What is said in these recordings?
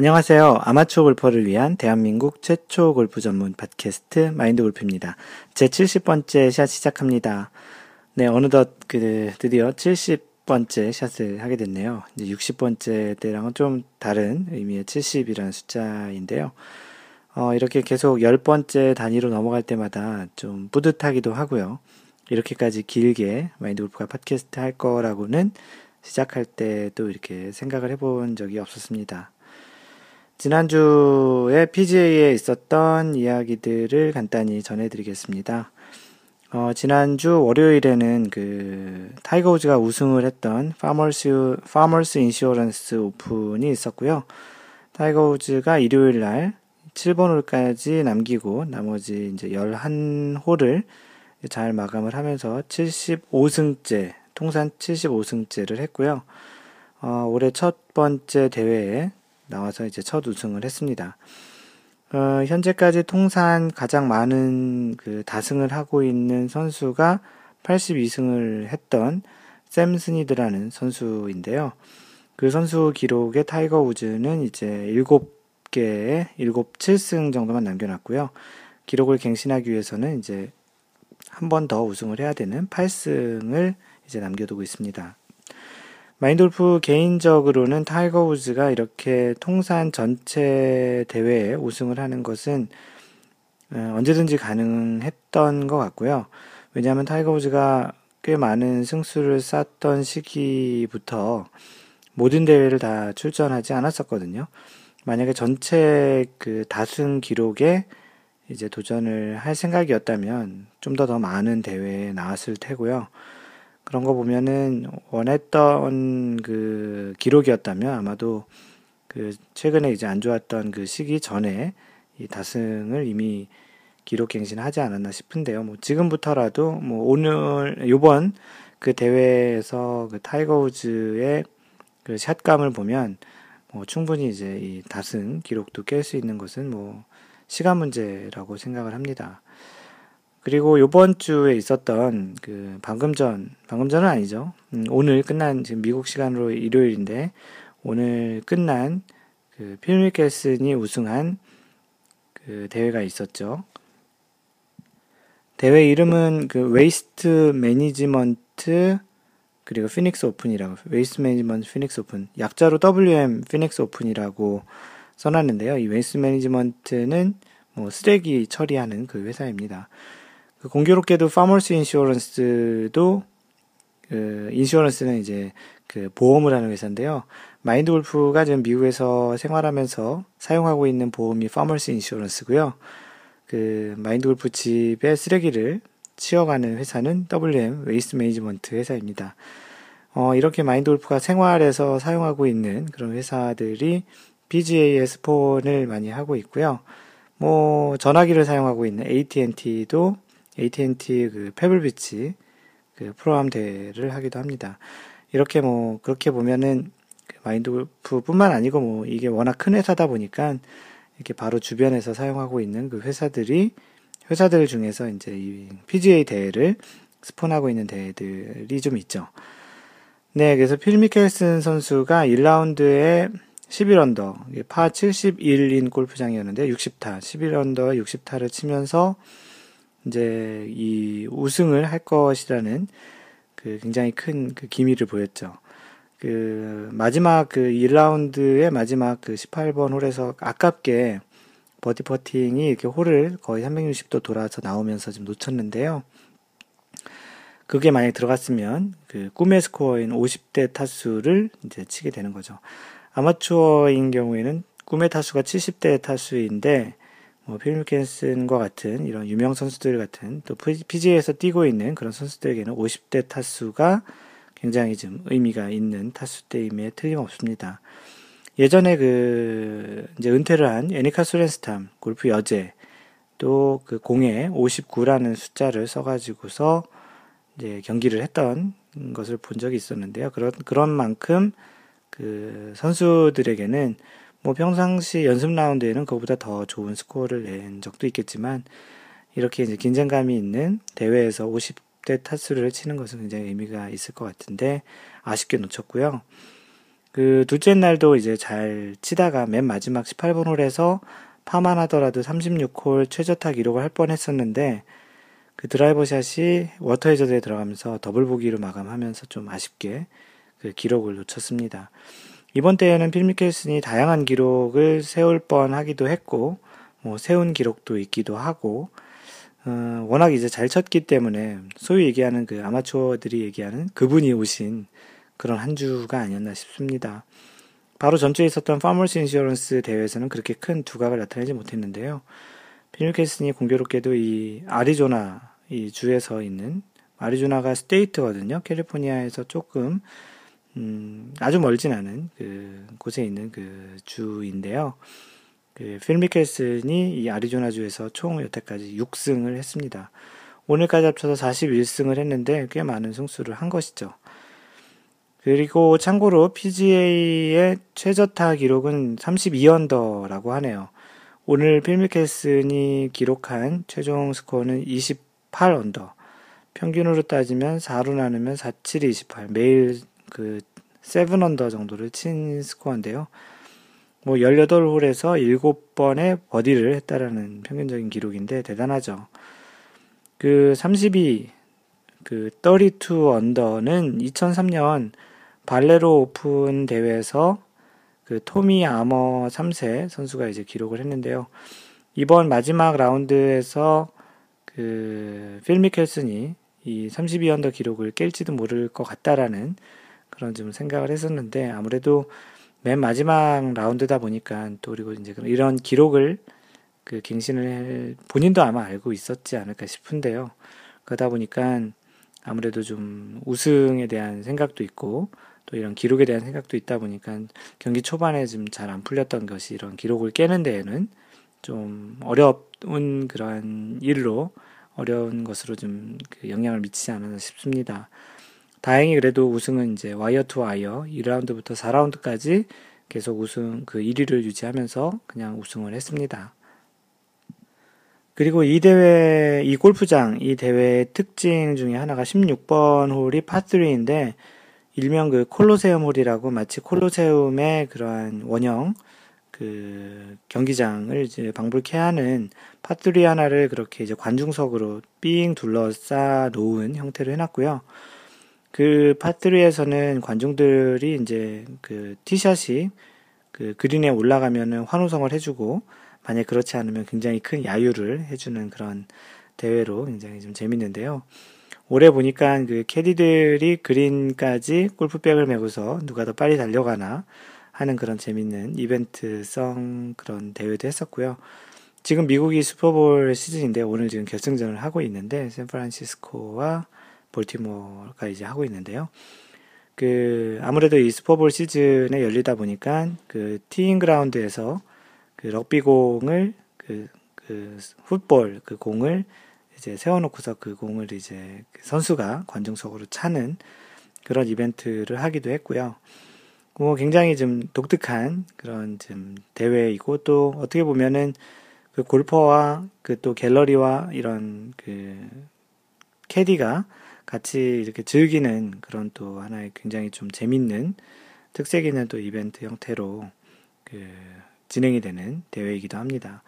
안녕하세요. 아마추어 골퍼를 위한 대한민국 최초 골프 전문 팟캐스트 마인드 골프입니다. 제 70번째 샷 시작합니다. 네, 어느덧 그 드디어 70번째 샷을 하게 됐네요. 이제 60번째 때랑은 좀 다른 의미의 70이라는 숫자인데요. 어, 이렇게 계속 10번째 단위로 넘어갈 때마다 좀 뿌듯하기도 하고요. 이렇게까지 길게 마인드 골프가 팟캐스트 할 거라고는 시작할 때 또 이렇게 생각을 해본 적이 없었습니다. 지난주에 PGA에 있었던 이야기들을 간단히 전해드리겠습니다. 어, 지난주 월요일에는 그 타이거 우즈가 우승을 했던 파머스 파머스 인슈어런스 오픈이 있었고요. 타이거 우즈가 일요일 날 7번 홀까지 남기고 나머지 이제 11홀을 잘 마감을 하면서 75승째, 통산 75승째를 했고요. 어, 올해 첫 번째 대회에 나와서 이제 첫 우승을 했습니다. 어, 현재까지 통산 가장 많은 그 다승을 하고 있는 선수가 82승을 했던 샘 스니드라는 선수인데요. 그 선수 기록에 타이거 우즈는 이제 7개의 7, 7승 정도만 남겨놨고요. 기록을 갱신하기 위해서는 이제 한 번 더 우승을 해야 되는 8승을 이제 남겨두고 있습니다. 마인드골프 개인적으로는 타이거 우즈가 이렇게 통산 전체 대회에 우승을 하는 것은 어, 언제든지 가능했던 것 같고요. 왜냐하면 타이거 우즈가 꽤 많은 승수를 쌓던 시기부터 모든 대회를 다 출전하지 않았었거든요. 만약에 전체 그 다승 기록에 이제 도전을 할 생각이었다면 좀 더더 많은 대회에 나왔을 테고요. 그런 거 보면은 원했던 그 기록이었다면 아마도 그 최근에 이제 안 좋았던 그 시기 전에 이 다승을 이미 기록 갱신하지 않았나 싶은데요. 뭐 지금부터라도 뭐 오늘 요번 그 대회에서 그 타이거 우즈의 그 샷감을 보면 뭐 충분히 이제 이 다승 기록도 깰 수 있는 것은 뭐 시간 문제라고 생각을 합니다. 그리고 요번 주에 있었던 그 방금 전, 방금 전은 아니죠. 음, 오늘 끝난 지금 미국 시간으로 일요일인데 오늘 끝난 그 필미켈슨이 우승한 그 대회가 있었죠. 대회 이름은 그 Waste Management 그리고 Phoenix Open이라고 Waste Management Phoenix Open 약자로 WM 피닉스 오픈이라고 써놨는데요. 이 Waste Management는 뭐 쓰레기 처리하는 그 회사입니다. 그 공교롭게도 Farmers Insurance도 그 insurance는 이제 그 보험을 하는 회사인데요. 마인드 골프가 지금 미국에서 생활하면서 사용하고 있는 보험이 Farmers Insurance고요. 그 마인드 골프 집의 쓰레기를 치워가는 회사는 WM Waste Management 회사입니다. 어, 이렇게 마인드 골프가 생활에서 사용하고 있는 그런 회사들이 PGA 스폰을 많이 하고 있고요. 뭐 전화기를 사용하고 있는 AT&T도 AT&T 그 페블비치 그 프로암 대회를 하기도 합니다. 이렇게 뭐 그렇게 보면은 그 마인드골프뿐만 아니고 뭐 이게 워낙 큰 회사다 보니까 이렇게 바로 주변에서 사용하고 있는 그 회사들이 회사들 중에서 이제 이 PGA 대회를 스폰하고 있는 대회들이 좀 있죠. 네, 그래서 필 미켈슨 선수가 1라운드에 11언더, 파 71인 골프장이었는데 60타, 11언더 60타를 치면서 이제 이 우승을 할 것이라는 그 굉장히 큰 그 기미를 보였죠. 그 마지막 그 1라운드의 마지막 그 18번 홀에서 아깝게 버디 퍼팅이 이렇게 홀을 거의 360도 돌아서 나오면서 좀 놓쳤는데요. 그게 만약 들어갔으면 그 꿈의 스코어인 50대 타수를 이제 치게 되는 거죠. 아마추어인 경우에는 꿈의 타수가 70대 타수인데 뭐 필미켈슨과 같은 이런 유명 선수들 같은 또 PGA에서 뛰고 있는 그런 선수들에게는 50대 타수가 굉장히 좀 의미가 있는 타수대임에 틀림없습니다. 예전에 그 이제 은퇴를 한 애니카 수렌스탐 골프 여제 또 그 공에 59라는 숫자를 써가지고서 이제 경기를 했던 것을 본 적이 있었는데요. 그런 그런 만큼 그 선수들에게는 뭐 평상시 연습 라운드에는 그보다 더 좋은 스코어를 낸 적도 있겠지만 이렇게 이제 긴장감이 있는 대회에서 50대 타수를 치는 것은 굉장히 의미가 있을 것 같은데 아쉽게 놓쳤고요. 그 둘째 날도 이제 잘 치다가 맨 마지막 18번 홀에서 파만 하더라도 36홀 최저타 기록을 할 뻔 했었는데 그 드라이버 샷이 워터 해저드에 들어가면서 더블 보기로 마감하면서 좀 아쉽게 그 기록을 놓쳤습니다. 이번 대회는 필 미켈슨이 다양한 기록을 세울 뻔 하기도 했고, 뭐, 세운 기록도 있기도 하고, 어, 워낙 이제 잘 쳤기 때문에 소위 얘기하는 그 아마추어들이 얘기하는 그분이 오신 그런 한 주가 아니었나 싶습니다. 바로 전주에 있었던 Farmers Insurance 대회에서는 그렇게 큰 두각을 나타내지 못했는데요. 필미켈슨이 공교롭게도 이 아리조나 이 주에서 있는 아리조나가 state거든요. 캘리포니아에서 조금 음, 아주 멀진 않은 그 곳에 있는 그 주인데요. 그 필미켈슨이 이 아리조나주에서 총 여태까지 6승을 했습니다. 오늘까지 합쳐서 41승을 했는데 꽤 많은 승수를 한 것이죠. 그리고 참고로 PGA의 최저타 기록은 32언더라고 하네요. 오늘 필미켈슨이 기록한 최종 스코어는 28언더. 평균으로 따지면 4로 나누면 4, 7, 28. 매일 그 7언더 정도를 친 스코어인데요. 뭐 18홀에서 7번의 버디를 했다라는 평균적인 기록인데 대단하죠. 그 32, 그 32 언더는 2003년 발레로 오픈 대회에서 그 토미 아머 3세 선수가 이제 기록을 했는데요. 이번 마지막 라운드에서 그 필 미켈슨이 이 32언더 기록을 깰지도 모를 것 같다라는 그런 좀 생각을 했었는데 아무래도 맨 마지막 라운드다 보니까 또 그리고 이제 이런 기록을 그 갱신을 본인도 아마 알고 있었지 않을까 싶은데요. 그러다 보니까 아무래도 좀 우승에 대한 생각도 있고 또 이런 기록에 대한 생각도 있다 보니까 경기 초반에 좀 잘 안 풀렸던 것이 이런 기록을 깨는 데에는 좀 어려운 그러한 일로 어려운 것으로 좀그 영향을 미치지 않았나 싶습니다. 다행히 그래도 우승은 이제 와이어 투 와이어 2라운드부터 4라운드까지 계속 우승 그 1위를 유지하면서 그냥 우승을 했습니다. 그리고 이 대회, 이 골프장, 이 대회의 특징 중에 하나가 16번 홀이 파3인데, 일명 그 콜로세움 홀이라고 마치 콜로세움의 그러한 원형, 그 경기장을 이제 방불케 하는 파3 하나를 그렇게 이제 관중석으로 삥 둘러싸 놓은 형태로 해놨고요. 그 파3에서는 관중들이 이제 그 티샷이 그 그린에 올라가면은 환호성을 해주고 만약 그렇지 않으면 굉장히 큰 야유를 해주는 그런 대회로 굉장히 좀 재밌는데요. 올해 보니까 그 캐디들이 그린까지 골프백을 메고서 누가 더 빨리 달려가나 하는 그런 재밌는 이벤트성 그런 대회도 했었고요. 지금 미국이 슈퍼볼 시즌인데 오늘 지금 결승전을 하고 있는데 샌프란시스코와 볼티모어가 이제 하고 있는데요. 그 아무래도 이 슈퍼볼 시즌에 열리다 보니까 그 티잉 그라운드에서 그 럭비 공을 그, 그 풋볼 그 공을 이제 세워놓고서 그 공을 이제 그 선수가 관중석으로 차는 그런 이벤트를 하기도 했고요. 뭐 굉장히 좀 독특한 그런 좀 대회이고 또 어떻게 보면은 그 골퍼와 그 또 갤러리와 이런 그 캐디가 같이 이렇게 즐기는 그런 또 하나의 굉장히 좀 재밌는 특색 있는 또 이벤트 형태로 그 진행이 되는 대회이기도 합니다.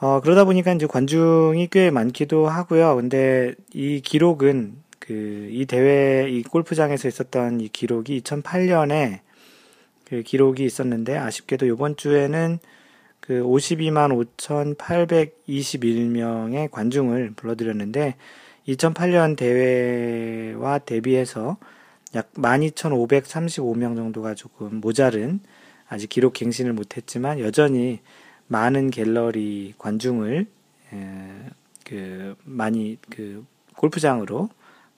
어, 그러다 보니까 이제 관중이 꽤 많기도 하고요. 근데 이 기록은 그 이 대회 이 골프장에서 있었던 이 기록이 2008년에 그 기록이 있었는데 아쉽게도 이번 주에는 그 52만 5,821명의 관중을 불러들였는데 2008년 대회와 대비해서 약 12,535명 정도가 조금 모자른 아직 기록 갱신을 못했지만 여전히 많은 갤러리 관중을 에, 그 많이 그 골프장으로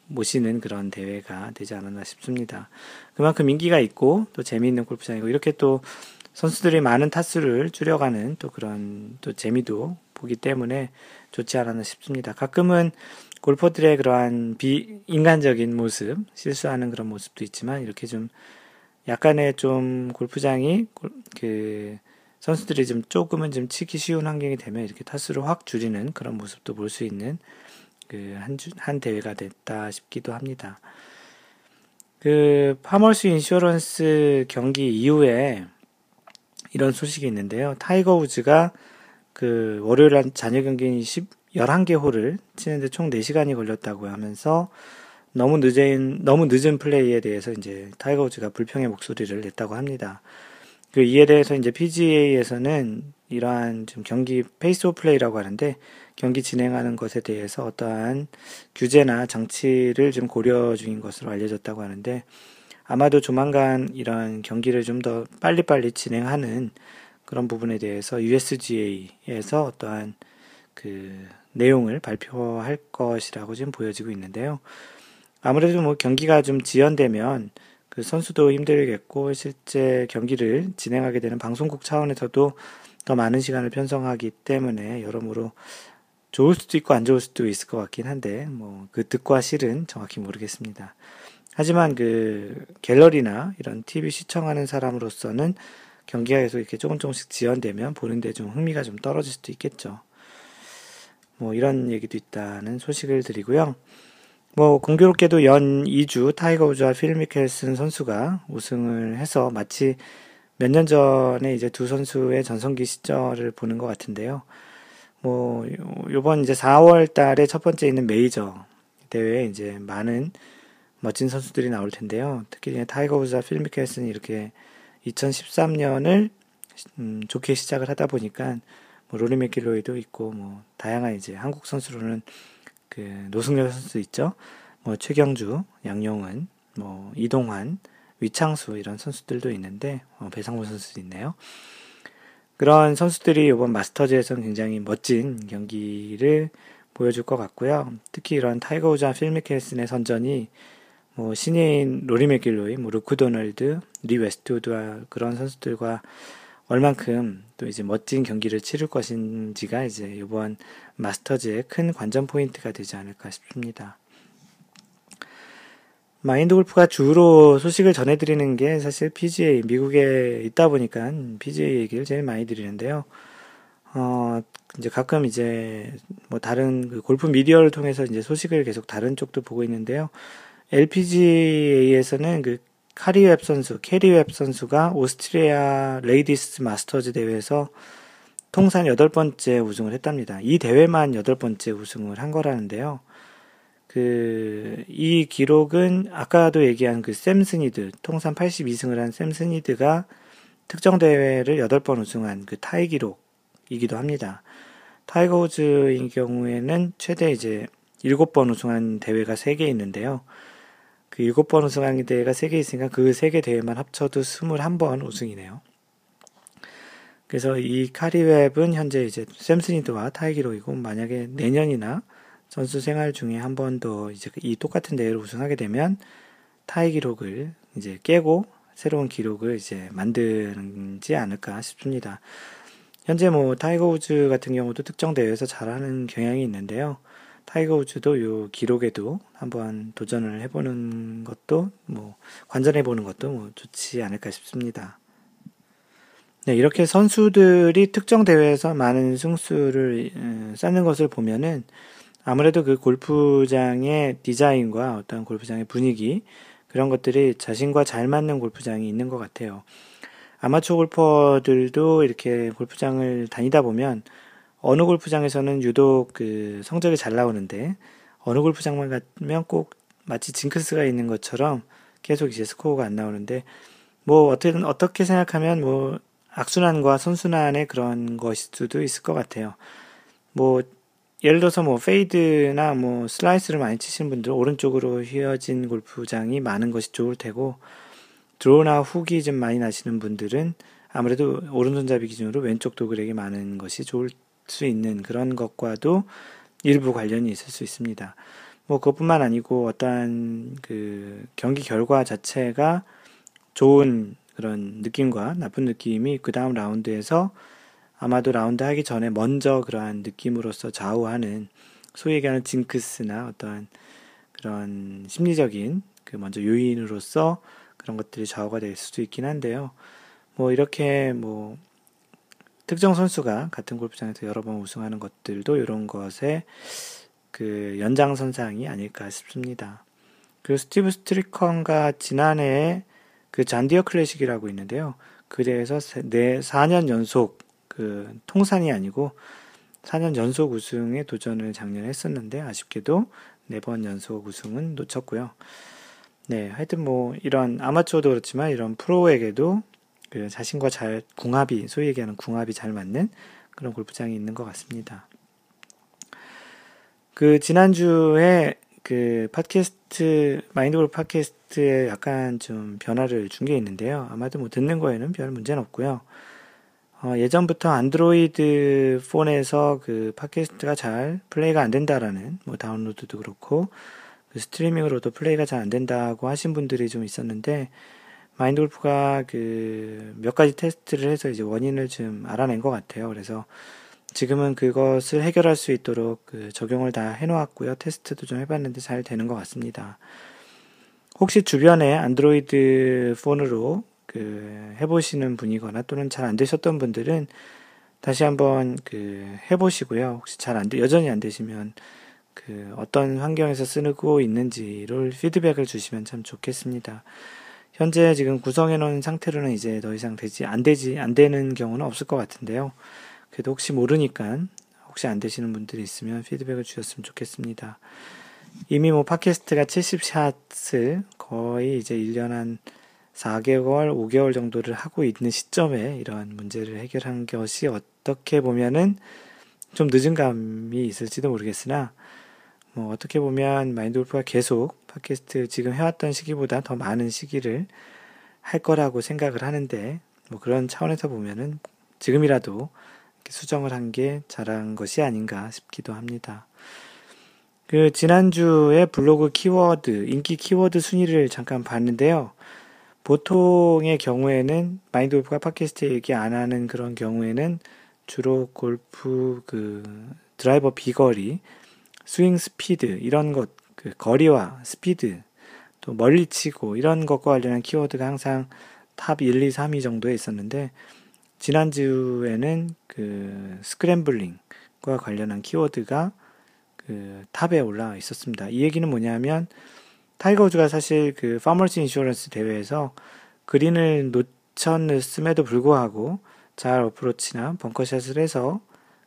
모시는 그런 대회가 되지 않았나 싶습니다. 그만큼 인기가 있고 또 재미있는 골프장이고 이렇게 또 선수들이 많은 타수를 줄여가는 또 그런 또 재미도 보기 때문에 좋지 않았나 싶습니다. 가끔은 골퍼들의 그러한 비인간적인 모습, 실수하는 그런 모습도 있지만 이렇게 좀 약간의 좀 골프장이 그 선수들이 좀 조금은 좀 치기 쉬운 환경이 되면 이렇게 타수를 확 줄이는 그런 모습도 볼 수 있는 그한 대회가 됐다 싶기도 합니다. 그 Farmers Insurance 경기 이후에 이런 소식이 있는데요. 타이거 우즈가 그 월요일 날 잔여 경기 10, 11개 홀을 치는데 총 4시간이 걸렸다고 하면서 너무 늦은, 너무 늦은 플레이에 대해서 이제 타이거 우즈가 불평의 목소리를 냈다고 합니다. 그 이에 대해서 이제 PGA에서는 이러한 좀 경기 pace of play라고 하는데 경기 진행하는 것에 대해서 어떠한 규제나 장치를 좀 고려 중인 것으로 알려졌다고 하는데 아마도 조만간 이런 경기를 좀 더 빨리빨리 진행하는 그런 부분에 대해서 USGA에서 어떠한 그 내용을 발표할 것이라고 지금 보여지고 있는데요. 아무래도 뭐 경기가 좀 지연되면 그 선수도 힘들겠고 실제 경기를 진행하게 되는 방송국 차원에서도 더 많은 시간을 편성하기 때문에 여러모로 좋을 수도 있고 안 좋을 수도 있을 것 같긴 한데 뭐 그 득과 실은 정확히 모르겠습니다. 하지만 그 갤러리나 이런 TV 시청하는 사람으로서는 경기가 계속 이렇게 조금 조금씩 지연되면 보는데 좀 흥미가 좀 떨어질 수도 있겠죠. 뭐 이런 얘기도 있다는 소식을 드리고요. 뭐 공교롭게도 연 2주 타이거 우즈와 필 미켈슨 선수가 우승을 해서 마치 몇 년 전에 이제 두 선수의 전성기 시절을 보는 것 같은데요. 뭐 요번 이제 4월 달에 첫 번째 있는 메이저 대회에 이제 많은 멋진 선수들이 나올 텐데요. 특히 타이거 우즈와 필 미켈슨이 이렇게 2013년을 음, 좋게 시작을 하다 보니까 뭐 로리 맥길로이도 있고 뭐 다양한 이제 한국 선수로는 그 노승열 선수 있죠. 뭐 최경주, 양용은, 뭐 이동환, 위창수 이런 선수들도 있는데 어, 배상문 선수도 있네요. 그런 선수들이 이번 마스터즈에서는 굉장히 멋진 경기를 보여줄 것 같고요. 특히 이런 타이거 우즈와 필 미켈슨의 선전이 뭐 신예인 로리 맥길로이, 뭐 루크 도널드, 리 웨스트우드와 그런 선수들과 얼만큼 또 이제 멋진 경기를 치를 것인지가 이제 이번 마스터즈의 큰 관전 포인트가 되지 않을까 싶습니다. 마인드 골프가 주로 소식을 전해드리는 게 사실 PGA, 미국에 있다 보니까 PGA 얘기를 제일 많이 드리는데요. 어, 이제 가끔 이제 뭐 다른 그 골프 미디어를 통해서 이제 소식을 계속 다른 쪽도 보고 있는데요. LPGA에서는 그 카리 웹 선수, 캐리 웹 선수가 오스트리아 레이디스 마스터즈 대회에서 통산 여덟 번째 우승을 했답니다. 이 대회만 여덟 번째 우승을 한 거라는데요. 그, 이 기록은 아까도 얘기한 그 샘 스니드, 통산 82승을 한 샘 스니드가 특정 대회를 8번 우승한 그 타이 기록이기도 합니다. 타이거 우즈인 경우에는 최대 이제 7번 우승한 대회가 3개 있는데요. 그 7번 우승한 대회가 3개 있으니까 그 3개 대회만 합쳐도 21번 우승이네요. 그래서 이 카리웹은 현재 이제 샘스니드와 타이 기록이고 만약에 내년이나 선수 생활 중에 한 번 더 이제 이 똑같은 대회를 우승하게 되면 타이 기록을 이제 깨고 새로운 기록을 이제 만들지 않을까 싶습니다. 현재 뭐 타이거 우즈 같은 경우도 특정 대회에서 잘하는 경향이 있는데요. 타이거 우즈도 요 기록에도 한번 도전을 해보는 것도 뭐 관전해보는 것도 뭐 좋지 않을까 싶습니다. 네, 이렇게 선수들이 특정 대회에서 많은 승수를 쌓는 것을 보면은 아무래도 그 골프장의 디자인과 어떤 골프장의 분위기 그런 것들이 자신과 잘 맞는 골프장이 있는 것 같아요. 아마추어 골퍼들도 이렇게 골프장을 다니다 보면 어느 골프장에서는 유독 그 성적이 잘 나오는데 어느 골프장만 가면 꼭 마치 징크스가 있는 것처럼 계속 이제 스코어가 안 나오는데 뭐 어떻게 어떻게 생각하면 뭐 악순환과 선순환의 그런 것일 수도 있을 것 같아요. 뭐 예를 들어서 뭐 페이드나 뭐 슬라이스를 많이 치시는 분들 오른쪽으로 휘어진 골프장이 많은 것이 좋을 테고 드로우나 훅이 좀 많이 나시는 분들은 아무래도 오른손잡이 기준으로 왼쪽 도그렉이 많은 것이 좋을 수 있는 그런 것과도 일부 관련이 있을 수 있습니다. 뭐 그것뿐만 아니고 어떠한 그 경기 결과 자체가 좋은 그런 느낌과 나쁜 느낌이 그 다음 라운드에서 아마도 라운드 하기 전에 먼저 그러한 느낌으로서 좌우하는 소위 얘기하는 징크스나 어떠한 그런 심리적인 그 먼저 요인으로서 그런 것들이 좌우가 될 수도 있긴 한데요. 뭐 이렇게 뭐 특정 선수가 같은 골프장에서 여러 번 우승하는 것들도 이런 것에 그 연장선상이 아닐까 싶습니다. 그 스티브 스트리컨과 지난해에 그 잔디어 클래식이라고 있는데요. 그래서 네 4년 연속 그 통산이 아니고 4년 연속 우승에 도전을 작년에 했었는데 아쉽게도 4번 연속 우승은 놓쳤고요. 네, 하여튼 뭐 이런 아마추어도 그렇지만 이런 프로에게도 그 자신과 잘 궁합이 소위 얘기하는 궁합이 잘 맞는 그런 골프장이 있는 것 같습니다. 그 지난주에 그 팟캐스트 마인드 골프 팟캐스트에 약간 좀 변화를 준 게 있는데요. 아마도 뭐 듣는 거에는 별 문제는 없고요. 어, 예전부터 안드로이드 폰에서 그 팟캐스트가 잘 플레이가 안 된다라는 뭐 다운로드도 그렇고 그 스트리밍으로도 플레이가 잘 안 된다고 하신 분들이 좀 있었는데 마인드 골프가 그 몇 가지 테스트를 해서 이제 원인을 좀 알아낸 것 같아요. 그래서 지금은 그것을 해결할 수 있도록 그 적용을 다 해놓았고요. 테스트도 좀 해봤는데 잘 되는 것 같습니다. 혹시 주변에 안드로이드 폰으로 그 해보시는 분이거나 또는 잘 안 되셨던 분들은 다시 한번 그 해보시고요. 혹시 잘 안 돼, 여전히 안 되시면 그 어떤 환경에서 쓰고 있는지를 피드백을 주시면 참 좋겠습니다. 현재 지금 구성해 놓은 상태로는 이제 더 이상 되지, 안 되지, 안 되는 경우는 없을 것 같은데요. 그래도 혹시 모르니까, 혹시 안 되시는 분들이 있으면 피드백을 주셨으면 좋겠습니다. 이미 뭐 팟캐스트가 70샷을 거의 이제 1년 한 4개월, 5개월 정도를 하고 있는 시점에 이러한 문제를 해결한 것이 어떻게 보면은 좀 늦은 감이 있을지도 모르겠으나, 뭐 어떻게 보면 마인드 골프가 계속 팟캐스트 지금 해왔던 시기보다 더 많은 시기를 할 거라고 생각을 하는데 뭐 그런 차원에서 보면은 지금이라도 수정을 한 게 잘한 것이 아닌가 싶기도 합니다. 그 지난주에 블로그 키워드 인기 키워드 순위를 잠깐 봤는데요. 보통의 경우에는 마인드 골프가 팟캐스트에 얘기 안 하는 그런 경우에는 주로 골프 그 드라이버 비거리 스윙 스피드 이런 것, 그 거리와 스피드 또 멀리 치고 이런 것과 관련한 키워드가 항상 탑 1, 2, 3위 정도에 있었는데 지난주에는 그 scrambling과 관련한 키워드가 그 탑에 올라와 있었습니다. 이 얘기는 뭐냐면 타이거 우즈가 사실 그 파머스 인슈런스 대회에서 그린을 놓쳤음에도 불구하고 잘 어프로치나 벙커샷을 해서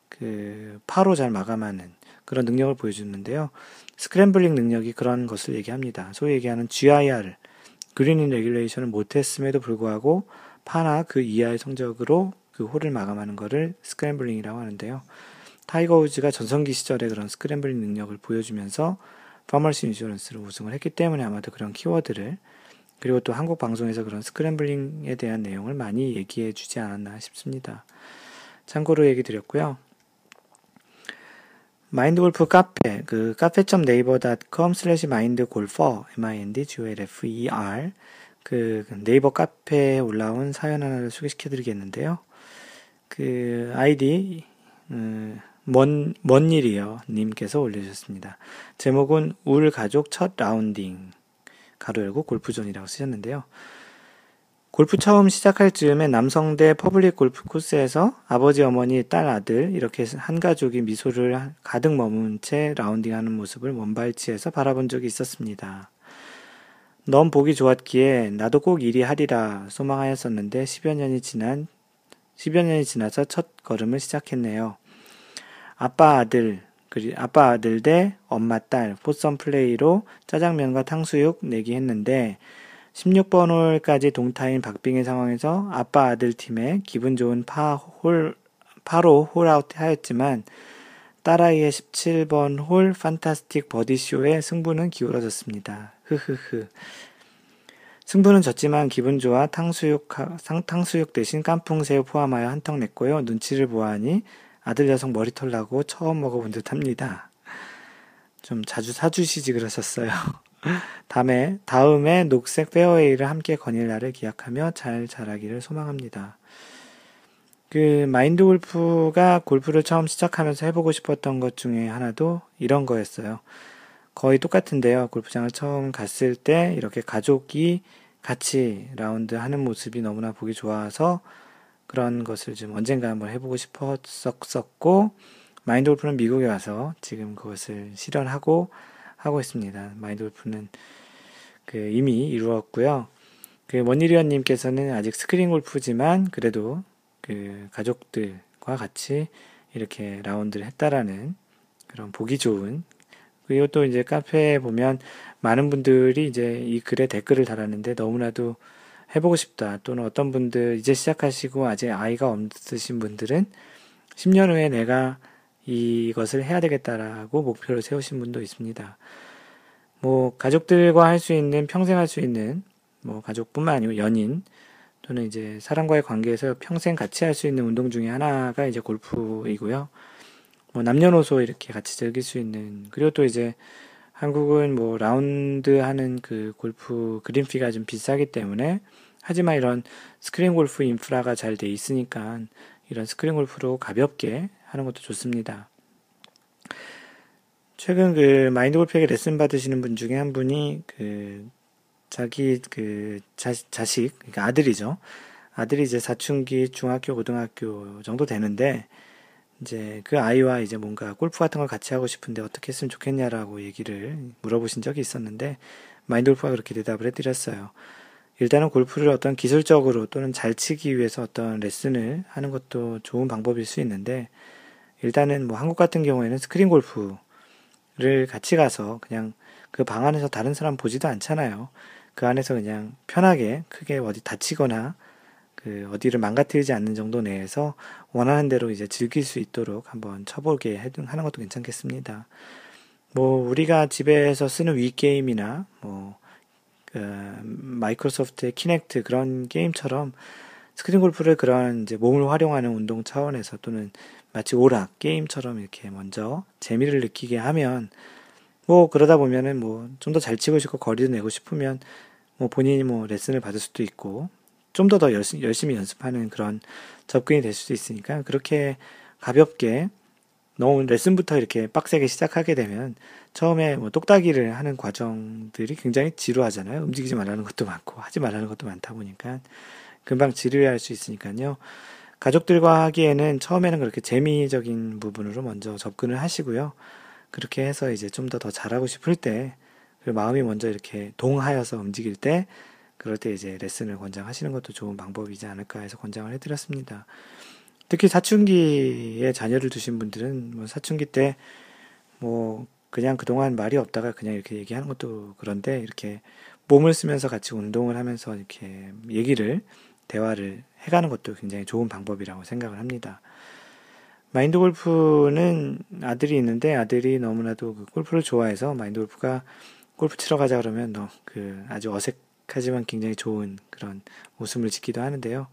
그 파로 잘 마감하는 그런 능력을 보여주는데요. scrambling 능력이 그런 것을 얘기합니다. 소위 얘기하는 GIR, green in regulation을 못했음에도 불구하고 파나 그 이하의 성적으로 그 홀을 마감하는 것을 scrambling이라고 하는데요. 타이거 우즈가 전성기 시절에 그런 scrambling 능력을 보여주면서 파머스 인슈런스를 우승을 했기 때문에 아마도 그런 키워드를 그리고 또 한국 방송에서 그런 scrambling에 대한 내용을 많이 얘기해 주지 않았나 싶습니다. 참고로 얘기 드렸고요. 마인드골프 카페, 그 cafe.naver.com 슬래시 mindgolfer, m-i-n-d-g-o-l-f-e-r 그 네이버 카페에 올라온 사연 하나를 소개시켜 드리겠는데요. 그 아이디 음, 먼, 먼 일이요 님께서 올려주셨습니다. 제목은 울 가족 첫 라운딩 가로 열고 골프존이라고 쓰셨는데요. 골프 처음 시작할 즈음에 남성대 퍼블릭 골프 코스에서 아버지, 어머니, 딸, 아들 이렇게 한 가족이 미소를 가득 머문 채 라운딩하는 모습을 먼발치에서 바라본 적이 있었습니다. 넘 보기 좋았기에 나도 꼭 이리 하리라 소망하였었는데 10여 년이 지난 10여 년이 지나서 첫 걸음을 시작했네요. 아빠 아들 그리 아빠 아들 대 엄마 딸 foursome 플레이로 짜장면과 탕수육 내기 했는데 16번 홀까지 동타인 박빙의 상황에서 아빠 아들 팀에 기분 좋은 파 홀, 파로 홀아웃 하였지만 딸아이의 17번 홀 fantastic 버디쇼에 승부는 기울어졌습니다. 흐흐흐. 승부는 졌지만 기분 좋아 탕수육, 탕수육 대신 깐풍새우 포함하여 한턱 냈고요. 눈치를 보아하니 아들 녀석 머리털 나고 처음 먹어본 듯 합니다. 좀 자주 사주시지 그러셨어요. 다음에, 다음에 녹색 페어웨이를 함께 거닐 날을 기약하며 잘 자라기를 소망합니다. 그 마인드 골프가 골프를 처음 시작하면서 해보고 싶었던 것 중에 하나도 이런 거였어요. 거의 똑같은데요. 골프장을 처음 갔을 때 이렇게 가족이 같이 라운드 하는 모습이 너무나 보기 좋아서 그런 것을 좀 언젠가 한번 해보고 싶었었고 마인드 골프는 미국에 와서 지금 그것을 실현하고 하고 있습니다. 마인드 골프는 그 이미 이루었고요. 그 원일위원님께서는 아직 스크린 골프지만 그래도 그 가족들과 같이 이렇게 라운드를 했다라는 그런 보기 좋은 그리고 또 이제 카페에 보면 많은 분들이 이제 이 글에 댓글을 달았는데 너무나도 해보고 싶다 또는 어떤 분들 이제 시작하시고 아직 아이가 없으신 분들은 10년 후에 내가 이것을 해야 되겠다라고 목표를 세우신 분도 있습니다. 뭐 가족들과 할 수 있는 평생 할 수 있는 뭐 가족뿐만 아니고 연인 또는 이제 사람과의 관계에서 평생 같이 할 수 있는 운동 중에 하나가 이제 골프이고요. 뭐 남녀노소 이렇게 같이 즐길 수 있는 그리고 또 이제 한국은 뭐 라운드 하는 그 골프 그린피가 좀 비싸기 때문에 하지만 이런 스크린 골프 인프라가 잘 돼 있으니까 이런 스크린 골프로 가볍게 하는 것도 좋습니다. 최근 그 마인드 골프에게 레슨 받으시는 분 중에 한 분이 그 자기 그 자, 자식, 그러니까 아들이죠. 아들이 이제 사춘기 중학교, 고등학교 정도 되는데 이제 그 아이와 이제 뭔가 골프 같은 걸 같이 하고 싶은데 어떻게 했으면 좋겠냐라고 얘기를 물어보신 적이 있었는데 마인드 골프가 그렇게 대답을 해드렸어요. 일단은 골프를 어떤 기술적으로 또는 잘 치기 위해서 어떤 레슨을 하는 것도 좋은 방법일 수 있는데 일단은 뭐 한국 같은 경우에는 스크린 골프를 같이 가서 그냥 그 방 안에서 다른 사람 보지도 않잖아요. 그 안에서 그냥 편하게 크게 어디 다치거나 그 어디를 망가뜨리지 않는 정도 내에서 원하는 대로 이제 즐길 수 있도록 한번 쳐보게 하는 것도 괜찮겠습니다. 뭐 우리가 집에서 쓰는 위 게임이나 뭐 그 마이크로소프트의 키넥트 그런 게임처럼 스크린 골프를 그런 이제 몸을 활용하는 운동 차원에서 또는 마치 오락 게임처럼 이렇게 먼저 재미를 느끼게 하면 뭐 그러다 보면은 뭐 좀 더 잘 치고 싶고 거리도 내고 싶으면 뭐 본인이 뭐 레슨을 받을 수도 있고 좀더더 열심히 연습하는 그런 접근이 될 수도 있으니까 그렇게 가볍게 너무 레슨부터 이렇게 빡세게 시작하게 되면 처음에 뭐 똑딱이를 하는 과정들이 굉장히 지루하잖아요. 움직이지 말라는 것도 많고 하지 말라는 것도 많다 보니까 금방 지루해할 수 있으니까요. 가족들과 하기에는 처음에는 그렇게 재미적인 부분으로 먼저 접근을 하시고요. 그렇게 해서 이제 좀더더 잘하고 싶을 때, 마음이 먼저 이렇게 동하여서 움직일 때, 그럴 때 이제 레슨을 권장하시는 것도 좋은 방법이지 않을까 해서 권장을 해드렸습니다. 특히 사춘기에 자녀를 두신 분들은 뭐 사춘기 때 뭐 그냥 그동안 말이 없다가 그냥 이렇게 얘기하는 것도 그런데 이렇게 몸을 쓰면서 같이 운동을 하면서 이렇게 얘기를 대화를 해가는 것도 굉장히 좋은 방법이라고 생각을 합니다. 마인드 골프는 아들이 있는데 아들이 너무나도 그 골프를 좋아해서 마인드 골프가 골프 치러 가자 그러면 너 그 아주 어색하지만 굉장히 좋은 그런 웃음을 짓기도 하는데요.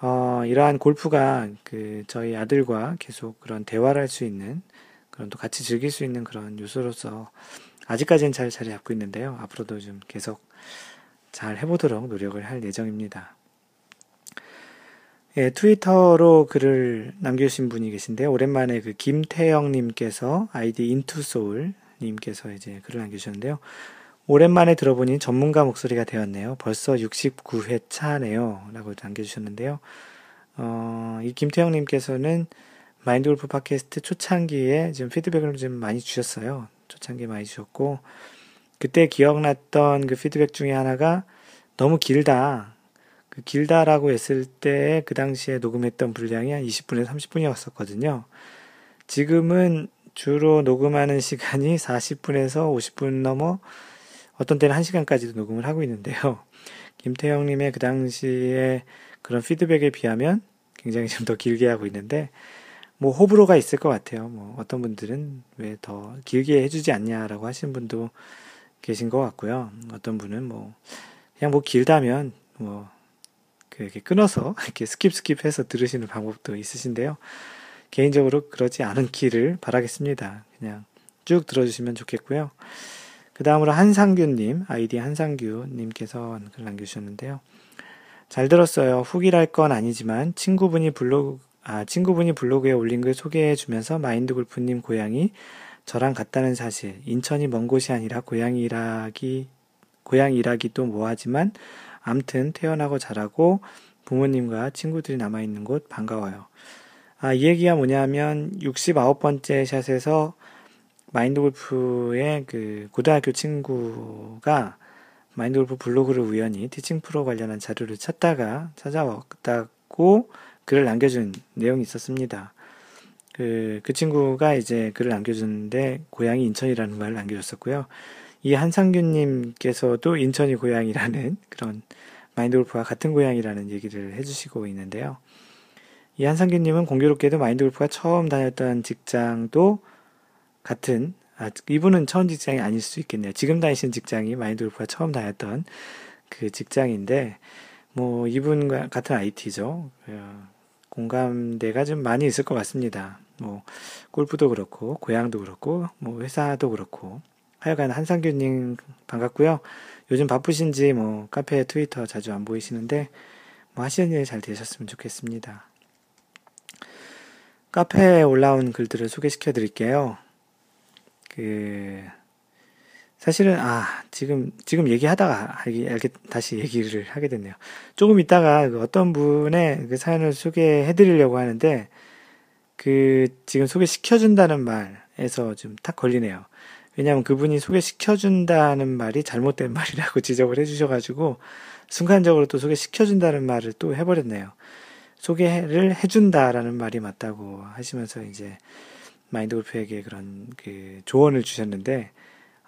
어, 이러한 골프가 그 저희 아들과 계속 그런 대화를 할 수 있는 그런 또 같이 즐길 수 있는 그런 요소로서 아직까지는 잘 자리 잡고 있는데요. 앞으로도 좀 계속 잘 해보도록 노력을 할 예정입니다. 예, 트위터로 글을 남겨주신 분이 계신데 오랜만에 그 김태영님께서 아이디 인투소울 님께서 이제 글을 남겨주셨는데요. 오랜만에 들어보니 전문가 목소리가 되었네요. 벌써 69회 차네요. 라고 남겨주셨는데요. 어, 이 김태형님께서는 마인드 골프 팟캐스트 초창기에 지금 피드백을 좀 많이 주셨어요. 초창기에 많이 주셨고, 그때 기억났던 그 피드백 중에 하나가 너무 길다. 그 길다라고 했을 때 그 당시에 녹음했던 분량이 한 20분에서 30분이었었거든요. 지금은 주로 녹음하는 시간이 40분에서 50분 넘어 어떤 때는 1시간까지도 녹음을 하고 있는데요. 김태형님의 그 당시에 그런 피드백에 비하면 굉장히 좀 더 길게 하고 있는데, 뭐 호불호가 있을 것 같아요. 뭐 어떤 분들은 왜 더 길게 해주지 않냐라고 하시는 분도 계신 것 같고요. 어떤 분은 뭐 그냥 뭐 길다면 뭐 이렇게 끊어서 이렇게 skip skip해서 들으시는 방법도 있으신데요. 개인적으로 그러지 않은 길을 바라겠습니다. 그냥 쭉 들어주시면 좋겠고요. 그 다음으로 한상규님, 아이디 한상규님께서 글 남겨주셨는데요. 잘 들었어요. 후기랄 건 아니지만 친구분이 블로그, 아, 친구분이 블로그에 올린 글 소개해 주면서 마인드 골프님 고향이 저랑 같다는 사실, 인천이 먼 곳이 아니라 고향 일하기, 고향 일하기 또 뭐하지만, 암튼 태어나고 자라고 부모님과 친구들이 남아있는 곳 반가워요. 아, 이 얘기가 뭐냐면, 69번째 샷에서 마인드 골프의 그 고등학교 친구가 마인드 골프 블로그를 우연히 티칭 프로 관련한 자료를 찾다가 찾아왔다고 글을 남겨준 내용이 있었습니다. 그, 그 친구가 이제 글을 남겨주는데 고향이 인천이라는 말을 남겨줬었고요. 이 한상균님께서도 인천이 고향이라는 그런 마인드 골프와 같은 고향이라는 얘기를 해주시고 있는데요. 이 한상균님은 공교롭게도 마인드 골프가 처음 다녔던 직장도 같은 아, 이분은 처음 직장이 아닐 수 있겠네요. 지금 다니신 직장이 마인드 골프가 처음 다녔던 그 직장인데 뭐 이분과 같은 IT죠. 어, 공감대가 좀 많이 있을 것 같습니다. 뭐 골프도 그렇고 고향도 그렇고 뭐 회사도 그렇고 하여간 한상규님 반갑고요. 요즘 바쁘신지 뭐 카페 트위터 자주 안 보이시는데 뭐 하시는 일 잘 되셨으면 좋겠습니다. 카페에 올라온 글들을 소개시켜 드릴게요. 그 사실은 아 지금 지금 얘기하다가 알게, 다시 얘기를 하게 됐네요. 조금 있다가 그 어떤 분의 그 사연을 소개해 드리려고 하는데 그 지금 소개시켜 준다는 말에서 좀 탁 걸리네요. 왜냐하면 그분이 소개시켜준다는 말이 잘못된 말이라고 지적을 해주셔가지고 순간적으로 또 소개시켜준다는 말을 또 해버렸네요. 소개를 해준다라는 말이 맞다고 하시면서 이제 마인드 골프에게 그런 그 조언을 주셨는데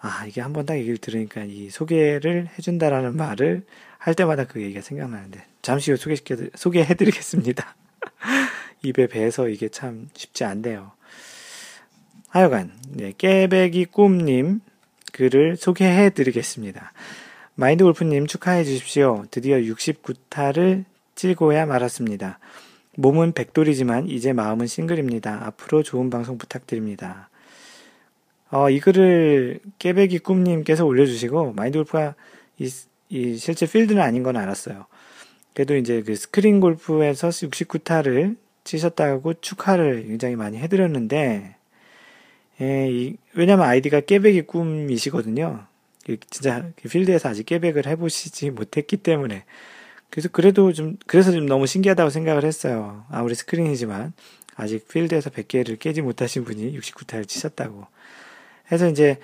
아 이게 한 번 딱 얘기를 들으니까 이 소개를 해준다라는 말을 할 때마다 그 얘기가 생각나는데 잠시 후 소개시켜 소개해드리겠습니다. 입에 배서 이게 참 쉽지 않네요. 하여간 네, 깨배기 꿈님 글을 소개해 드리겠습니다. 마인드 골프님 축하해 주십시오. 드디어 69타를 찔고야 말았습니다. 몸은 백돌이지만 이제 마음은 싱글입니다. 앞으로 좋은 방송 부탁드립니다. 어, 이 글을 깨배기 꿈님께서 올려주시고 마인드 골프가 이, 이 실제 필드는 아닌 건 알았어요. 그래도 이제 그 스크린 골프에서 69타를 치셨다고 축하를 굉장히 많이 해드렸는데 예, 이, 왜냐면 아이디가 깨백이 꿈이시거든요. 진짜 필드에서 아직 깨백을 해보시지 못했기 때문에. 그래서 그래도 좀, 그래서 좀 너무 신기하다고 생각을 했어요. 아무리 스크린이지만, 아직 필드에서 100개를 깨지 못하신 분이 69타를 치셨다고. 해서 이제,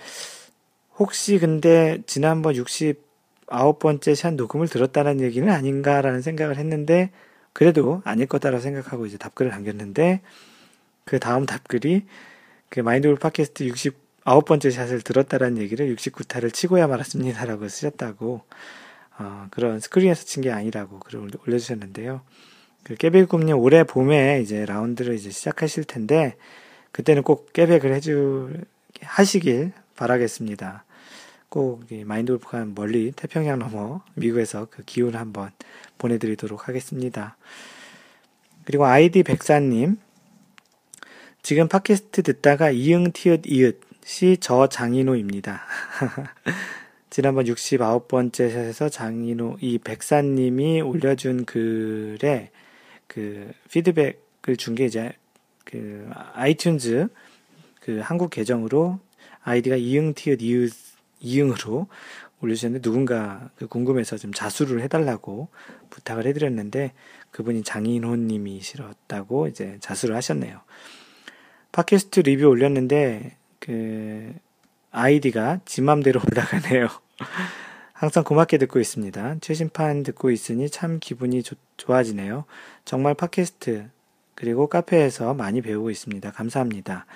혹시 근데 지난번 69번째 샷 녹음을 들었다는 얘기는 아닌가라는 생각을 했는데, 그래도 아닐 거다라고 생각하고 이제 답글을 남겼는데, 그 다음 답글이, 그 마인드골 팟캐스트 69번째 샷을 들었다라는 얘기를 69타를 치고야 말았습니다라고 쓰셨다고 어, 그런 스크린에서 친 게 아니라고 글을 올려주셨는데요. 그 깨백꿈님 올해 봄에 이제 라운드를 이제 시작하실 텐데 그때는 꼭 깨백을 해주 하시길 바라겠습니다. 꼭 마인드 골프가 멀리 태평양 넘어 미국에서 그 기운 한번 보내드리도록 하겠습니다. 그리고 아이디 백사님 지금 팟캐스트 듣다가 이응 티읕 이읒이 저 장인호입니다. 지난번 69번째 샷에서 장인호 이 백사님이 올려준 글에 그 피드백을 준 게 이제 그 아이튠즈 그 한국 계정으로 아이디가 이응 티읕 이읒 이응으로 올려주셨는데 누군가 그 궁금해서 좀 자수를 해달라고 부탁을 해드렸는데 그분이 장인호님이시었다고 이제 자수를 하셨네요. 팟캐스트 리뷰 올렸는데 그 아이디가 지 맘대로 올라가네요. 항상 고맙게 듣고 있습니다. 최신판 듣고 있으니 참 기분이 조, 좋아지네요. 정말 팟캐스트 그리고 카페에서 많이 배우고 있습니다. 감사합니다.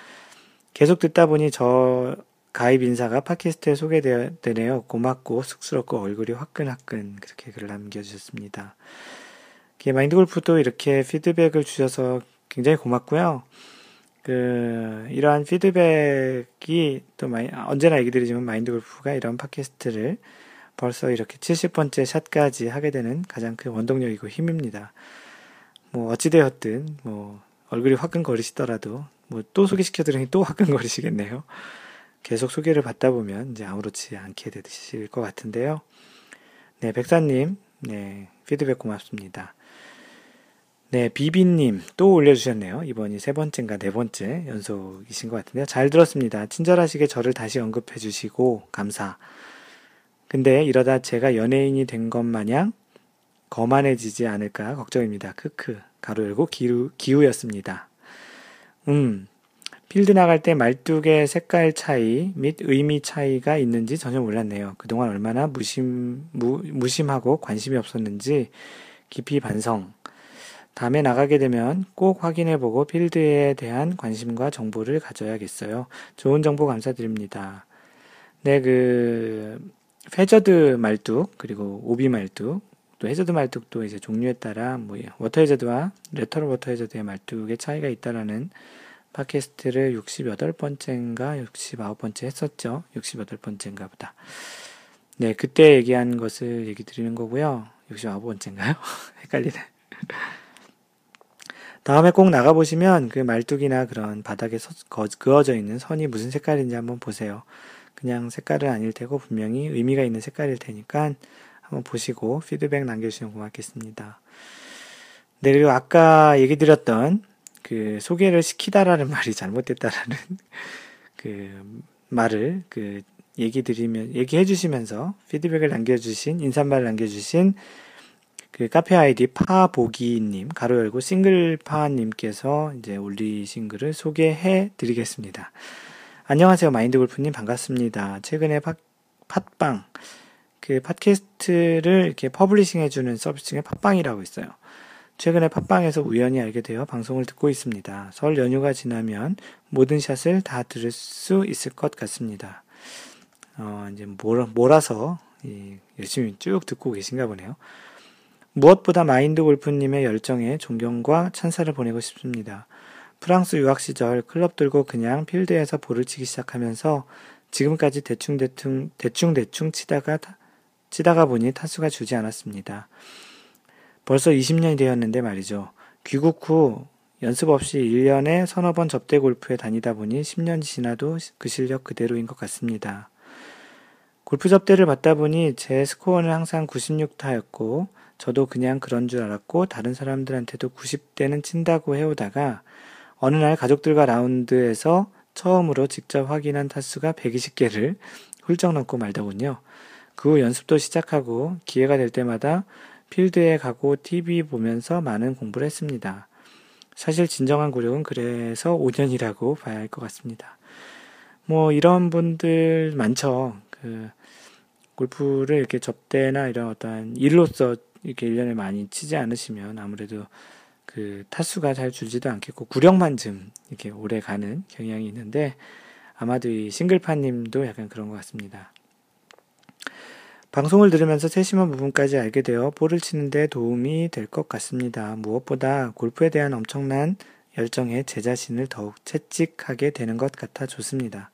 계속 듣다 보니 저 가입 인사가 팟캐스트에 소개되네요. 고맙고 쑥스럽고 얼굴이 화끈화끈 그렇게 글을 남겨주셨습니다. 마인드 골프도 이렇게 피드백을 주셔서 굉장히 고맙고요. 그 이러한 피드백이 또 많이 언제나 얘기 드리지만 마인드 골프가 이런 팟캐스트를 벌써 이렇게 70번째 샷까지 하게 되는 가장 큰 원동력이고 힘입니다. 뭐 어찌되었든 뭐 얼굴이 화끈거리시더라도 뭐 또 소개시켜 드리니 또 화끈거리시겠네요. 계속 소개를 받다 보면 이제 아무렇지 않게 되실 것 같은데요. 네, 백사님, 네, 피드백 고맙습니다. 네, 비비님 또 올려주셨네요. 이번이 세 번째인가 네 번째 연속이신 것 같은데요. 잘 들었습니다. 친절하시게 저를 다시 언급해 주시고 감사. 근데 이러다 제가 연예인이 된 것 마냥 거만해지지 않을까 걱정입니다. 크크. 가로 열고 기우, 기우였습니다. 음, 필드 나갈 때 말뚝의 색깔 차이 및 의미 차이가 있는지 전혀 몰랐네요. 그동안 얼마나 무심, 무, 무심하고 관심이 없었는지 깊이 반성. 다음에 나가게 되면 꼭 확인해보고 필드에 대한 관심과 정보를 가져야겠어요. 좋은 정보 감사드립니다. 네, 그, 해저드 말뚝, 그리고 오비 말뚝, 또 해저드 말뚝도 이제 종류에 따라 뭐 워터 해저드와 lateral 워터 해저드의 말뚝의 차이가 있다라는 팟캐스트를 68번째인가 69번째 했었죠. 68번째인가 보다. 네, 그때 얘기한 것을 얘기 드리는 거고요. 69번째인가요? 헷갈리네. 다음에 꼭 나가보시면 그 말뚝이나 그런 바닥에 서, 그어져 있는 선이 무슨 색깔인지 한번 보세요. 그냥 색깔은 아닐 테고 분명히 의미가 있는 색깔일 테니까 한번 보시고 피드백 남겨주시면 고맙겠습니다. 네, 그리고 아까 얘기 드렸던 그 소개를 시키다라는 말이 잘못됐다라는 그 말을 그 얘기 드리면 얘기해 주시면서 피드백을 남겨주신 인사말 남겨주신 그 카페 아이디 파보기님 가로 열고 싱글파님께서 이제 올리신 글을 소개해 드리겠습니다. 안녕하세요 마인드 골프님 반갑습니다. 최근에 팟, 팟빵 그 팟캐스트를 이렇게 publishing 해주는 서비스 중에 팟빵이라고 있어요. 최근에 팟빵에서 우연히 알게 되어 방송을 듣고 있습니다. 설 연휴가 지나면 모든 샷을 다 들을 수 있을 것 같습니다. 어, 이제 몰아, 몰아서 이, 열심히 쭉 듣고 계신가 보네요. 무엇보다 마인드 골프님의 열정에 존경과 찬사를 보내고 싶습니다. 프랑스 유학 시절 클럽 들고 그냥 필드에서 볼을 치기 시작하면서 지금까지 대충대충, 대충대충 치다가, 치다가 보니 타수가 주지 않았습니다. 벌써 20년이 되었는데 말이죠. 귀국 후 연습 없이 1년에 서너 번 접대 골프에 다니다 보니 10년이 지나도 그 실력 그대로인 것 같습니다. 골프 접대를 받다 보니 제 스코어는 항상 96타였고 저도 그냥 그런 줄 알았고 다른 사람들한테도 90대는 친다고 해오다가 어느 날 가족들과 라운드에서 처음으로 직접 확인한 타수가 120개를 훌쩍 넘고 말더군요. 그 후 연습도 시작하고 기회가 될 때마다 필드에 가고 TV 보면서 많은 공부를 했습니다. 사실 진정한 구력은 그래서 5년이라고 봐야 할 것 같습니다. 뭐 이런 분들 많죠. 그 골프를 이렇게 접대나 이런 어떤 일로서 이렇게 1년에 많이 치지 않으시면 아무래도 그 타수가 잘 줄지도 않겠고 구력만 좀 이렇게 오래 가는 경향이 있는데 아마도 이 싱글파님도 약간 그런 것 같습니다. 방송을 들으면서 세심한 부분까지 알게 되어 볼을 치는데 도움이 될 것 같습니다. 무엇보다 골프에 대한 엄청난 열정에 제 자신을 더욱 채찍하게 되는 것 같아 좋습니다.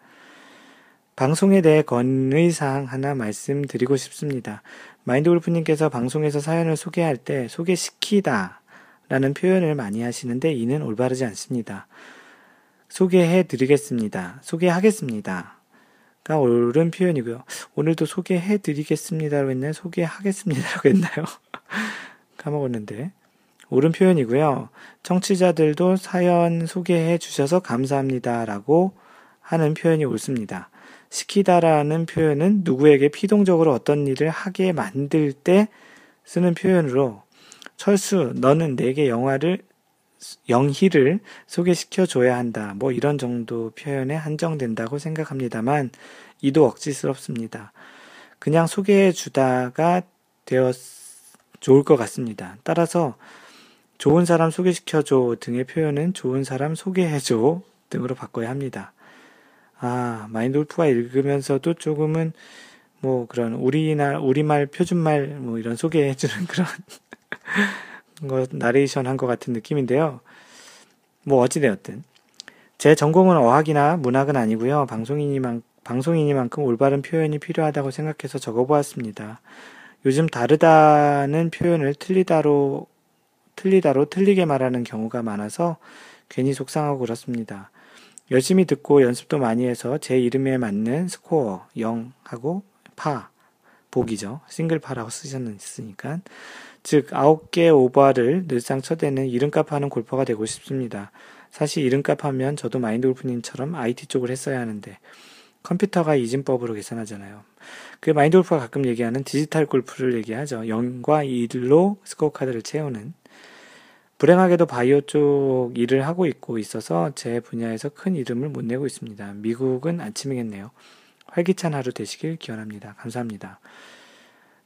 방송에 대해 건의사항 하나 말씀드리고 싶습니다. 마인드 골프님께서 방송에서 사연을 소개할 때 소개시키다 라는 표현을 많이 하시는데 이는 올바르지 않습니다. 소개해 드리겠습니다. 소개하겠습니다. 가 옳은 표현이고요. 오늘도 소개해 드리겠습니다라고 했나요? 소개하겠습니다라고 했나요? 까먹었는데. 옳은 표현이고요. 청취자들도 사연 소개해 주셔서 감사합니다라고 하는 표현이 옳습니다. 시키다라는 표현은 누구에게 피동적으로 어떤 일을 하게 만들 때 쓰는 표현으로 철수, 너는 내게 영화를 영희를 소개시켜 줘야 한다. 뭐 이런 정도 표현에 한정된다고 생각합니다만 이도 억지스럽습니다. 그냥 소개해 주다가 되었 좋을 것 같습니다. 따라서 좋은 사람 소개시켜 줘 등의 표현은 좋은 사람 소개해 줘 등으로 바꿔야 합니다. 아, 마인돌프가 읽으면서도 조금은 뭐 그런 우리나 우리말 표준말 뭐 이런 소개해 주는 그런 거 나레이션 한 것 같은 느낌인데요. 뭐 어찌되었든 제 전공은 어학이나 문학은 아니고요. 방송인이만 방송인이만큼 올바른 표현이 필요하다고 생각해서 적어보았습니다. 요즘 다르다는 표현을 틀리다로 틀리다로 틀리게 말하는 경우가 많아서 괜히 속상하고 그렇습니다. 열심히 듣고 연습도 많이 해서 제 이름에 맞는 스코어 0하고 파 복이죠. 싱글파라고 쓰셨으니까 즉 9개 오버를 늘상 쳐대는 이름값 하는 골퍼가 되고 싶습니다. 사실 이름값 하면 저도 마인드 골프님처럼 IT 쪽을 했어야 하는데 컴퓨터가 이진법으로 계산하잖아요. 그 마인드 골프가 가끔 얘기하는 디지털 골프를 얘기하죠. 0과 1로 스코어 카드를 채우는 불행하게도 바이오 쪽 일을 하고 있고 있어서 제 분야에서 큰 이름을 못 내고 있습니다. 미국은 아침이겠네요. 활기찬 하루 되시길 기원합니다. 감사합니다.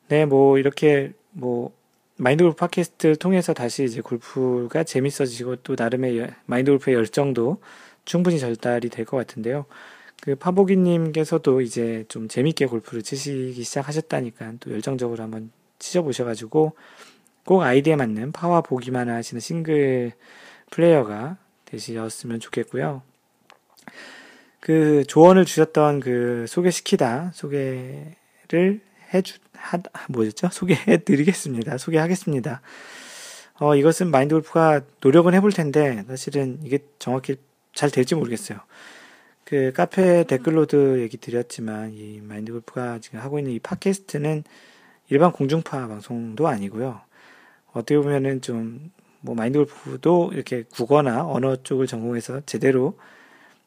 네, 뭐 이렇게 뭐 마인드 골프 팟캐스트를 통해서 다시 이제 골프가 재밌어지고 또 나름의 마인드 골프의 열정도 충분히 전달이 될 것 같은데요. 그 파보기님께서도 이제 좀 재밌게 골프를 치시기 시작하셨다니까 또 열정적으로 한번 치셔보셔가지고 꼭 아이디에 맞는 파워 보기만 하시는 싱글 플레이어가 되셨으면 좋겠고요. 그 조언을 주셨던 그 소개시키다 소개를 해주 하 뭐였죠? 소개해 드리겠습니다. 소개하겠습니다. 어 이것은 마인드 골프가 노력은 해볼 텐데 사실은 이게 정확히 잘 될지 모르겠어요. 그 카페 댓글로도 얘기 드렸지만 이 마인드 골프가 지금 하고 있는 이 팟캐스트는 일반 공중파 방송도 아니고요. 어떻게 보면은 좀, 뭐, 마인드 골프도 이렇게 국어나 언어 쪽을 전공해서 제대로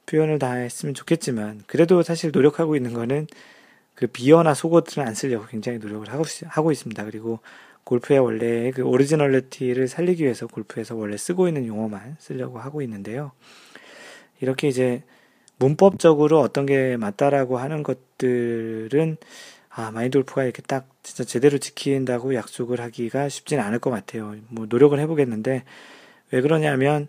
표현을 다 했으면 좋겠지만, 그래도 사실 노력하고 있는 거는 그 비어나 속어들은 안 쓰려고 굉장히 노력을 하고, 하고 있습니다. 그리고 골프의 원래 그 originality를 살리기 위해서 골프에서 원래 쓰고 있는 용어만 쓰려고 하고 있는데요. 이렇게 이제 문법적으로 어떤 게 맞다라고 하는 것들은 아, 마인드 골프가 이렇게 딱 진짜 제대로 지킨다고 약속을 하기가 쉽진 않을 것 같아요. 뭐 노력을 해보겠는데 왜 그러냐면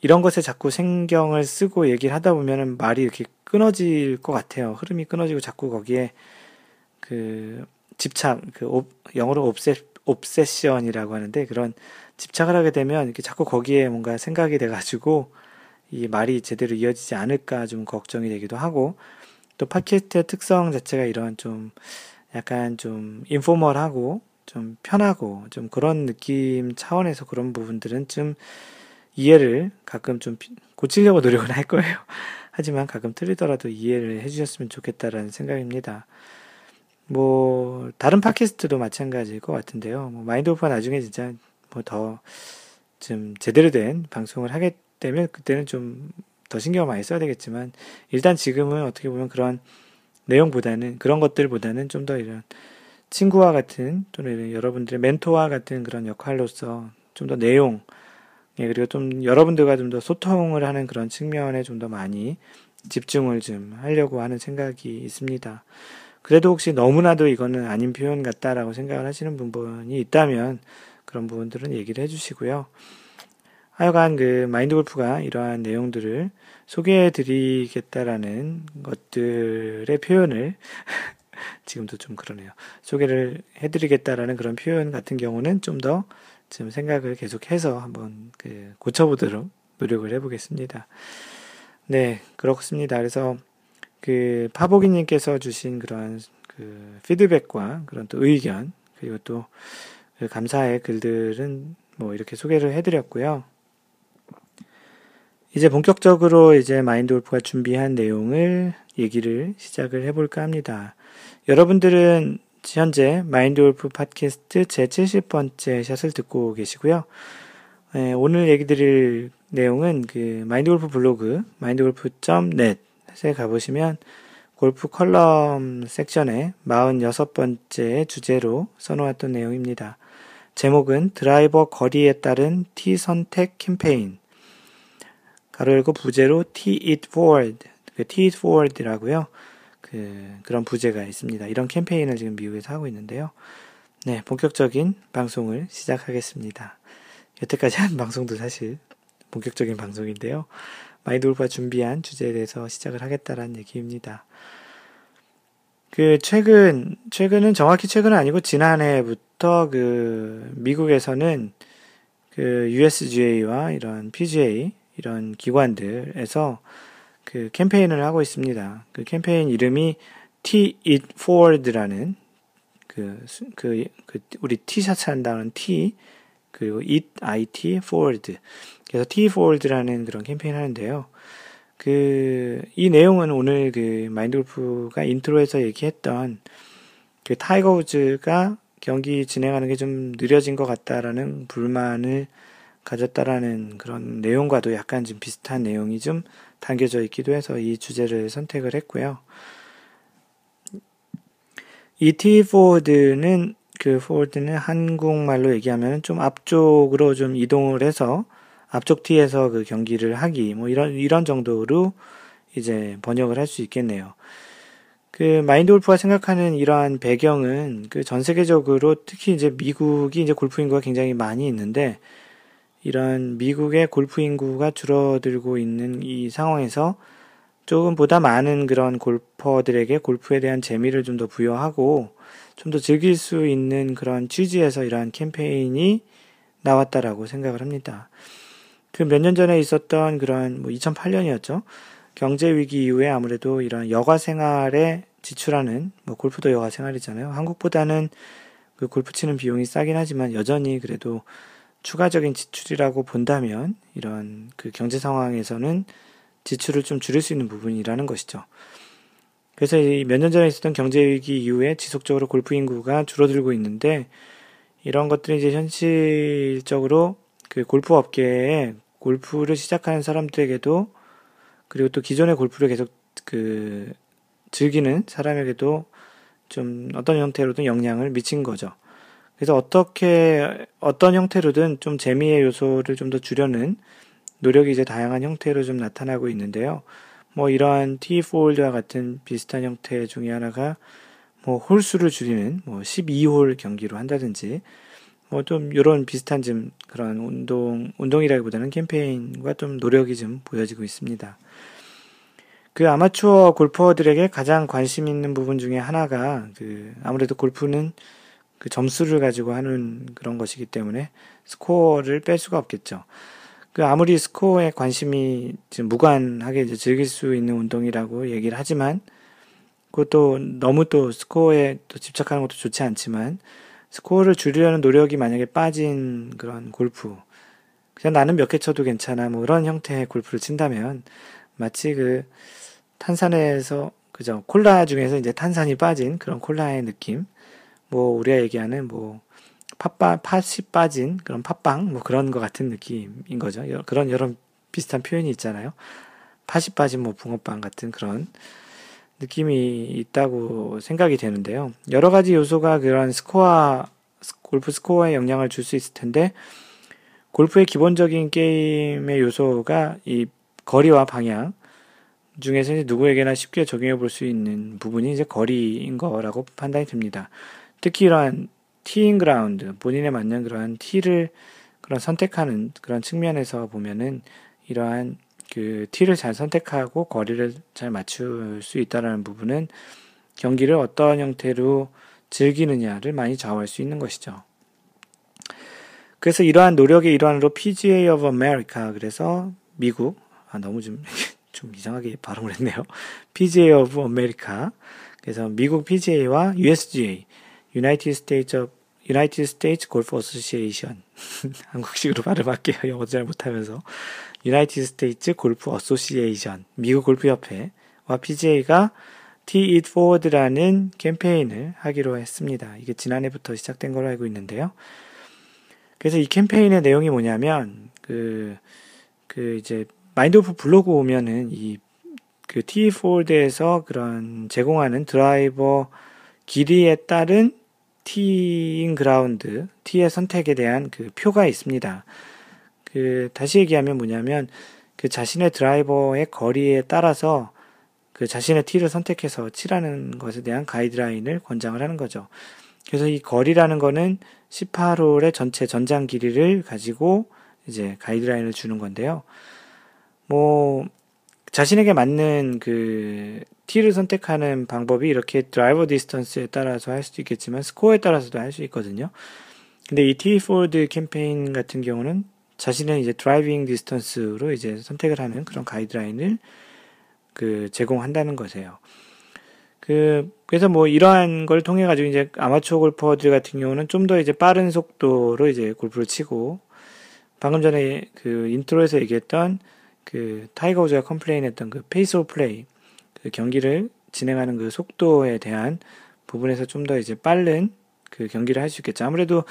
이런 것에 자꾸 신경을 쓰고 얘기를 하다 보면은 말이 이렇게 끊어질 것 같아요. 흐름이 끊어지고 자꾸 거기에 그 집착, 그 옵, 영어로 옵세, 옵세션이라고 하는데 그런 집착을 하게 되면 이렇게 자꾸 거기에 뭔가 생각이 돼가지고 이 말이 제대로 이어지지 않을까 좀 걱정이 되기도 하고 또 팟캐스트의 특성 자체가 이런 좀 약간 좀 인포멀하고 좀 편하고 좀 그런 느낌 차원에서 그런 부분들은 좀 이해를 가끔 좀 고치려고 노력을 할 거예요. 하지만 가끔 틀리더라도 이해를 해주셨으면 좋겠다라는 생각입니다. 뭐 다른 팟캐스트도 마찬가지일 것 같은데요. 뭐 마인드 오프가 나중에 진짜 뭐 더 좀 제대로 된 방송을 하게 되면 그때는 좀 더 신경을 많이 써야 되겠지만 일단 지금은 어떻게 보면 그런 내용보다는 그런 것들보다는 좀 더 이런 친구와 같은 또는 여러분들의 멘토와 같은 그런 역할로서 좀 더 내용 예, 그리고 좀 여러분들과 좀 더 소통을 하는 그런 측면에 좀 더 많이 집중을 좀 하려고 하는 생각이 있습니다. 그래도 혹시 너무나도 이거는 아닌 표현 같다라고 생각을 하시는 부분이 있다면 그런 부분들은 얘기를 해주시고요. 하여간 그 마인드 골프가 이러한 내용들을 소개해 드리겠다라는 것들의 표현을 지금도 좀 그러네요. 소개를 해 드리겠다라는 그런 표현 같은 경우는 좀 더 지금 생각을 계속해서 한번 그 고쳐보도록 노력을 해보겠습니다. 네, 그렇습니다. 그래서 그 파보기님께서 주신 그런 그 피드백과 그런 또 의견 그리고 또 그 감사의 글들은 뭐 이렇게 소개를 해드렸고요. 이제 본격적으로 이제 마인드 골프가 준비한 내용을 얘기를 시작을 해볼까 합니다. 여러분들은 현재 마인드 골프 팟캐스트 제 70번째 샷을 듣고 계시고요. 네, 오늘 얘기 드릴 내용은 그 마인드 골프 블로그 마인드 골프.net에 가보시면 골프 컬럼 섹션에 46번째 주제로 써놓았던 내용입니다. 제목은 드라이버 거리에 따른 T 선택 캠페인 가로 열고 부제로 T it forward, 그 T it forward라고요. 그 그런 부제가 있습니다. 이런 캠페인을 지금 미국에서 하고 있는데요. 네, 본격적인 방송을 시작하겠습니다. 여태까지 한 방송도 사실 본격적인 방송인데요. 골프가 준비한 주제에 대해서 시작을 하겠다라는 얘기입니다. 그 최근 최근은 정확히 최근은 아니고 지난해부터 그 미국에서는 그 USGA와 이런 PGA 이런 기관들에서 그 캠페인을 하고 있습니다. 그 캠페인 이름이 Tee It Forward라는 그, 그, 그, 우리 티샷 한다는 Tee, 그리고 It, IT, Forward. 그래서 Tee Forward라는 그런 캠페인 하는데요. 그, 이 내용은 오늘 그 마인드 골프가 intro에서 얘기했던 그 타이거 우즈가 경기 진행하는 게 좀 느려진 것 같다라는 불만을 가졌다라는 그런 내용과도 약간 좀 비슷한 내용이 좀 담겨져 있기도 해서 이 주제를 선택을 했고요. 이 T4드는 그 포워드는 한국말로 얘기하면 좀 앞쪽으로 좀 이동을 해서 앞쪽 티에서 그 경기를 하기 뭐 이런 이런 정도로 이제 번역을 할 수 있겠네요. 그 마인드 골프가 생각하는 이러한 배경은 그 전 세계적으로 특히 이제 미국이 이제 골프 인구가 굉장히 많이 있는데 이런 미국의 골프 인구가 줄어들고 있는 이 상황에서 조금보다 많은 그런 골퍼들에게 골프에 대한 재미를 좀 더 부여하고 좀 더 즐길 수 있는 그런 취지에서 이러한 캠페인이 나왔다라고 생각을 합니다. 그 몇 년 전에 있었던 그런 뭐 2008년이었죠. 경제 위기 이후에 아무래도 이런 여가 생활에 지출하는 뭐 골프도 여가 생활이잖아요. 한국보다는 그 골프 치는 비용이 싸긴 하지만 여전히 그래도 추가적인 지출이라고 본다면 이런 그 경제 상황에서는 지출을 좀 줄일 수 있는 부분이라는 것이죠. 그래서 몇 년 전에 있었던 경제 위기 이후에 지속적으로 골프 인구가 줄어들고 있는데 이런 것들이 이제 현실적으로 그 골프 업계에 골프를 시작하는 사람들에게도 그리고 또 기존의 골프를 계속 그 즐기는 사람에게도 좀 어떤 형태로든 영향을 미친 거죠. 그래서 어떻게 어떤 형태로든 좀 재미의 요소를 좀더 주려는 노력이 이제 다양한 형태로 좀 나타나고 있는데요. 뭐 이러한 T4홀드와 같은 비슷한 형태 중에 하나가 뭐 홀수를 줄이는 뭐 12홀 경기로 한다든지 뭐 좀 이런 비슷한 좀 그런 운동 운동이라기보다는 캠페인과 좀 노력이 좀 보여지고 있습니다. 그 아마추어 골퍼들에게 가장 관심 있는 부분 중에 하나가 그 아무래도 골프는 그 점수를 가지고 하는 그런 것이기 때문에 스코어를 뺄 수가 없겠죠. 그 아무리 스코어에 관심이 지금 무관하게 이제 즐길 수 있는 운동이라고 얘기를 하지만 그것도 너무 또 스코어에 또 집착하는 것도 좋지 않지만 스코어를 줄이려는 노력이 만약에 빠진 그런 골프 그냥 나는 몇 개 쳐도 괜찮아 뭐 그런 형태의 골프를 친다면 마치 그 탄산에서 그죠 콜라 중에서 이제 탄산이 빠진 그런 콜라의 느낌 뭐 우리가 얘기하는 뭐 팥바 팥이 빠진 그런 팥빵 뭐 그런 것 같은 느낌인 거죠. 그런 여러 비슷한 표현이 있잖아요. 팥이 빠진 뭐 붕어빵 같은 그런 느낌이 있다고 생각이 되는데요. 여러 가지 요소가 그런 스코어 골프 스코어에 영향을 줄 수 있을 텐데 골프의 기본적인 게임의 요소가 이 거리와 방향 중에서 이제 누구에게나 쉽게 적용해 볼 수 있는 부분이 이제 거리인 거라고 판단이 됩니다. 특히 이러한 티잉 그라운드, 본인에 맞는 그러한 티를 그런 선택하는 그런 측면에서 보면은 이러한 그 티를 잘 선택하고 거리를 잘 맞출 수 있다라는 부분은 경기를 어떤 형태로 즐기느냐를 많이 좌우할 수 있는 것이죠. 그래서 이러한 노력의 일환으로 PGA of America 그래서 미국 아 너무 좀좀 이상하게 발음을 했네요. PGA of America. 그래서 미국 PGA와 USGA, United States of United States Golf Association. 한국식으로 발음할게요. 영어 잘 못하면서. United States Golf Association. 미국 골프 협회와 PGA가 Tee It Forward라는 캠페인을 하기로 했습니다. 이게 지난해부터 시작된 걸로 알고 있는데요. 그래서 이 캠페인의 내용이 뭐냐면, 그, 그 이제 마인드 골프 블로그 오면은 이그 T 폴드에서 그런 제공하는 드라이버 길이에 따른 teeing ground, 티의 선택에 대한 그 표가 있습니다. 그 다시 얘기하면 뭐냐면 그 자신의 드라이버의 거리에 따라서 그 자신의 티를 선택해서 치라는 것에 대한 가이드라인을 권장을 하는 거죠. 그래서 이 거리라는 거는 18홀의 전체 전장 길이를 가지고 이제 가이드라인을 주는 건데요. 뭐 자신에게 맞는 그 티를 선택하는 방법이 이렇게 드라이버 distance에 따라서 할 수도 있겠지만 스코어에 따라서도 할 수 있거든요. 근데 이 Tee Forward 캠페인 같은 경우는 자신의 이제 driving distance로 이제 선택을 하는 그런 가이드라인을 그 제공한다는 것이에요. 그 그래서 뭐 이러한 걸 통해 가지고 이제 아마추어 골퍼들 같은 경우는 좀 더 이제 빠른 속도로 이제 골프를 치고 방금 전에 그 intro에서 얘기했던 그 타이거 우즈가 complain했던 그 pace of play 그 경기를 진행하는 그 속도에 대한 부분에서 좀 더 이제 빠른 그 경기를 할 수 있겠죠. 아무래도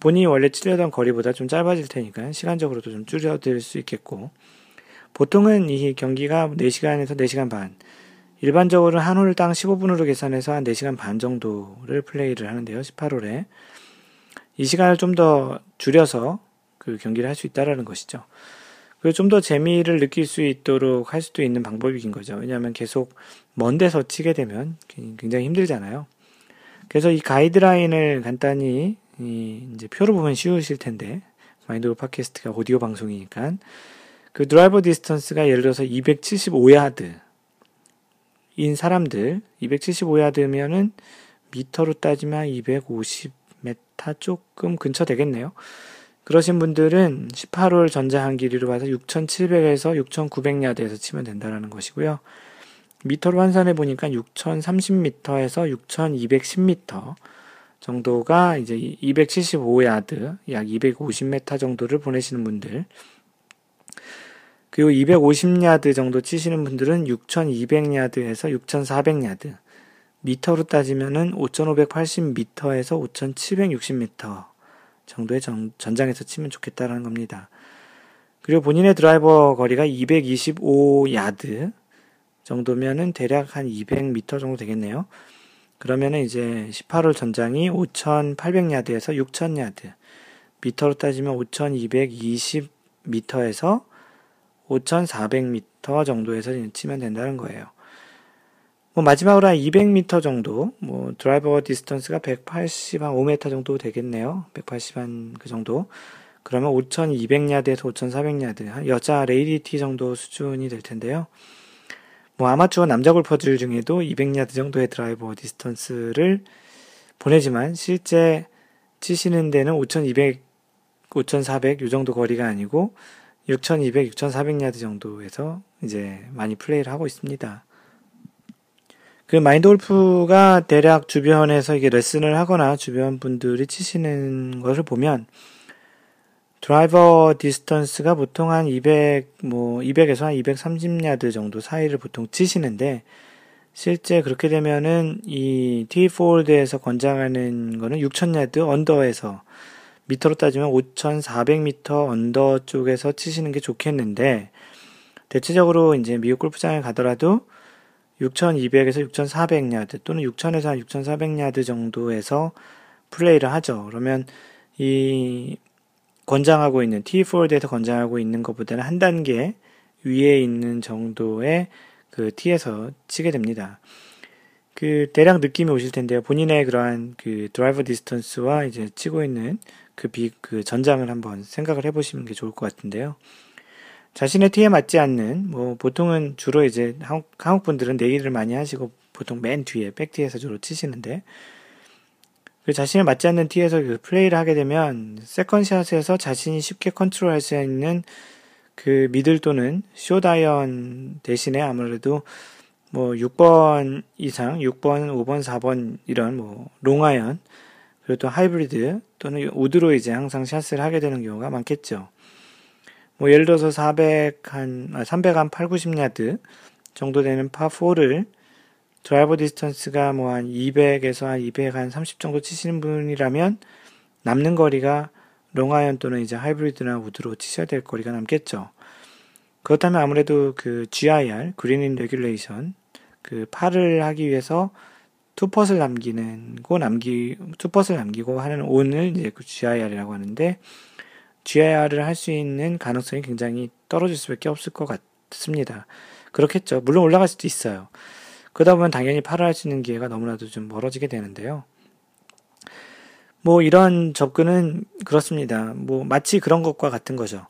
본인이 원래 치려던 거리보다 좀 짧아질 테니까 시간적으로도 좀 줄여들 수 있겠고 보통은 이 경기가 4시간에서 4시간 반 일반적으로 한 홀당 15분으로 계산해서 한 4시간 반 정도를 플레이를 하는데요. 18홀에. 이 시간을 좀 더 줄여서 그 경기를 할 수 있다라는 것이죠. 그리고 좀 더 재미를 느낄 수 있도록 할 수도 있는 방법인 거죠. 왜냐하면 계속 먼 데서 치게 되면 굉장히 힘들잖아요. 그래서 이 가이드라인을 간단히 이제 표로 보면 쉬우실 텐데 마인드 팟캐스트가 오디오 방송이니까 그 드라이버 distance가 예를 들어서 275야드 인 사람들 275야드면은 미터로 따지면 250m 조금 근처 되겠네요. 그러신 분들은 18홀 전장 길이로 봐서 6,700에서 6,900야드에서 치면 된다라는 것이고요. 미터로 환산해 보니까 6,030m에서 6,210m 정도가 이제 275야드, 약 250m 정도를 보내시는 분들, 그리고 250야드 정도 치시는 분들은 6200야드에서 6400야드. 미터로 따지면은 5580m에서 5760m 정도의 전, 전장에서 치면 좋겠다라는 겁니다. 그리고 본인의 드라이버 거리가 225 야드 정도면은 대략 한 200m 정도 되겠네요. 그러면은 이제 18홀 전장이 5800 야드에서 6000 야드. 미터로 따지면 5220m에서 5,400m 정도에서 치면 된다는 거예요. 뭐 마지막으로 한 200m 정도, 뭐 드라이버 distance가 180, 한 5m 정도 되겠네요. 180 한 그 정도. 그러면 5,200야드에서 5,400야드, 여자 lady tee 정도 수준이 될 텐데요. 뭐 아마추어 남자 골퍼들 중에도 200야드 정도의 드라이버 distance를 보내지만 실제 치시는 데는 5,200, 5,400 요 정도 거리가 아니고 6,200, 6,400야드 정도에서 이제 많이 플레이를 하고 있습니다. 그 마인드 골프가 대략 주변에서 이게 레슨을 하거나 주변 분들이 치시는 것을 보면 드라이버 distance가 보통 한 200, 뭐, 200에서 한 230야드 정도 사이를 보통 치시는데, 실제 그렇게 되면은 이 T4홀드에서 권장하는 거는 6000야드 under에서 미터로 따지면 5,400m under 쪽에서 치시는 게 좋겠는데, 대체적으로 이제 미국 골프장에 가더라도 6,200에서 6,400야드 또는 6,000에서 6,400야드 정도에서 플레이를 하죠. 그러면 이 권장하고 있는 T4에서 권장하고 있는 것보다는 한 단계 위에 있는 정도의 그 티에서 치게 됩니다. 그 대략 느낌이 오실 텐데요. 본인의 그러한 그 드라이버 distance와 이제 치고 있는 그 비, 그 전장을 한번 생각을 해보시는 게 좋을 것 같은데요. 자신의 티에 맞지 않는, 뭐, 보통은 주로 이제 한국, 한국 분들은 내기를 많이 하시고 보통 맨 뒤에, back tee에서 주로 치시는데, 그 자신에 맞지 않는 티에서 그 플레이를 하게 되면, 세컨샷에서 자신이 쉽게 컨트롤 할 수 있는 그 middle 또는 숏아이언 대신에 아무래도 뭐 6번 이상, 6번, 5번, 4번 이런 뭐 롱아이언 그리고 또 하이브리드 또는 우드로 이제 항상 샷을 하게 되는 경우가 많겠죠. 뭐 예를 들어서 400 한, 아, 300한 8, 90야드 정도 되는 파4를 드라이버 distance가 뭐 한 200에서 한 200한 30 정도 치시는 분이라면 남는 거리가 롱아이언 또는 이제 하이브리드나 우드로 치셔야 될 거리가 남겠죠. 그렇다면 아무래도 그 GIR, green in regulation, 그 파를 하기 위해서 two putts를 남기는 고 남기 two putts를 남기고 하는 온을 이제 그 GIR이라고 하는데 GIR을 할 수 있는 가능성이 굉장히 떨어질 수밖에 없을 것 같습니다. 그렇겠죠. 물론 올라갈 수도 있어요. 그러다 보면 당연히 파를 할수 있는 기회가 너무나도 좀 멀어지게 되는데요. 뭐 이런 접근은 그렇습니다. 뭐 마치 그런 것과 같은 거죠.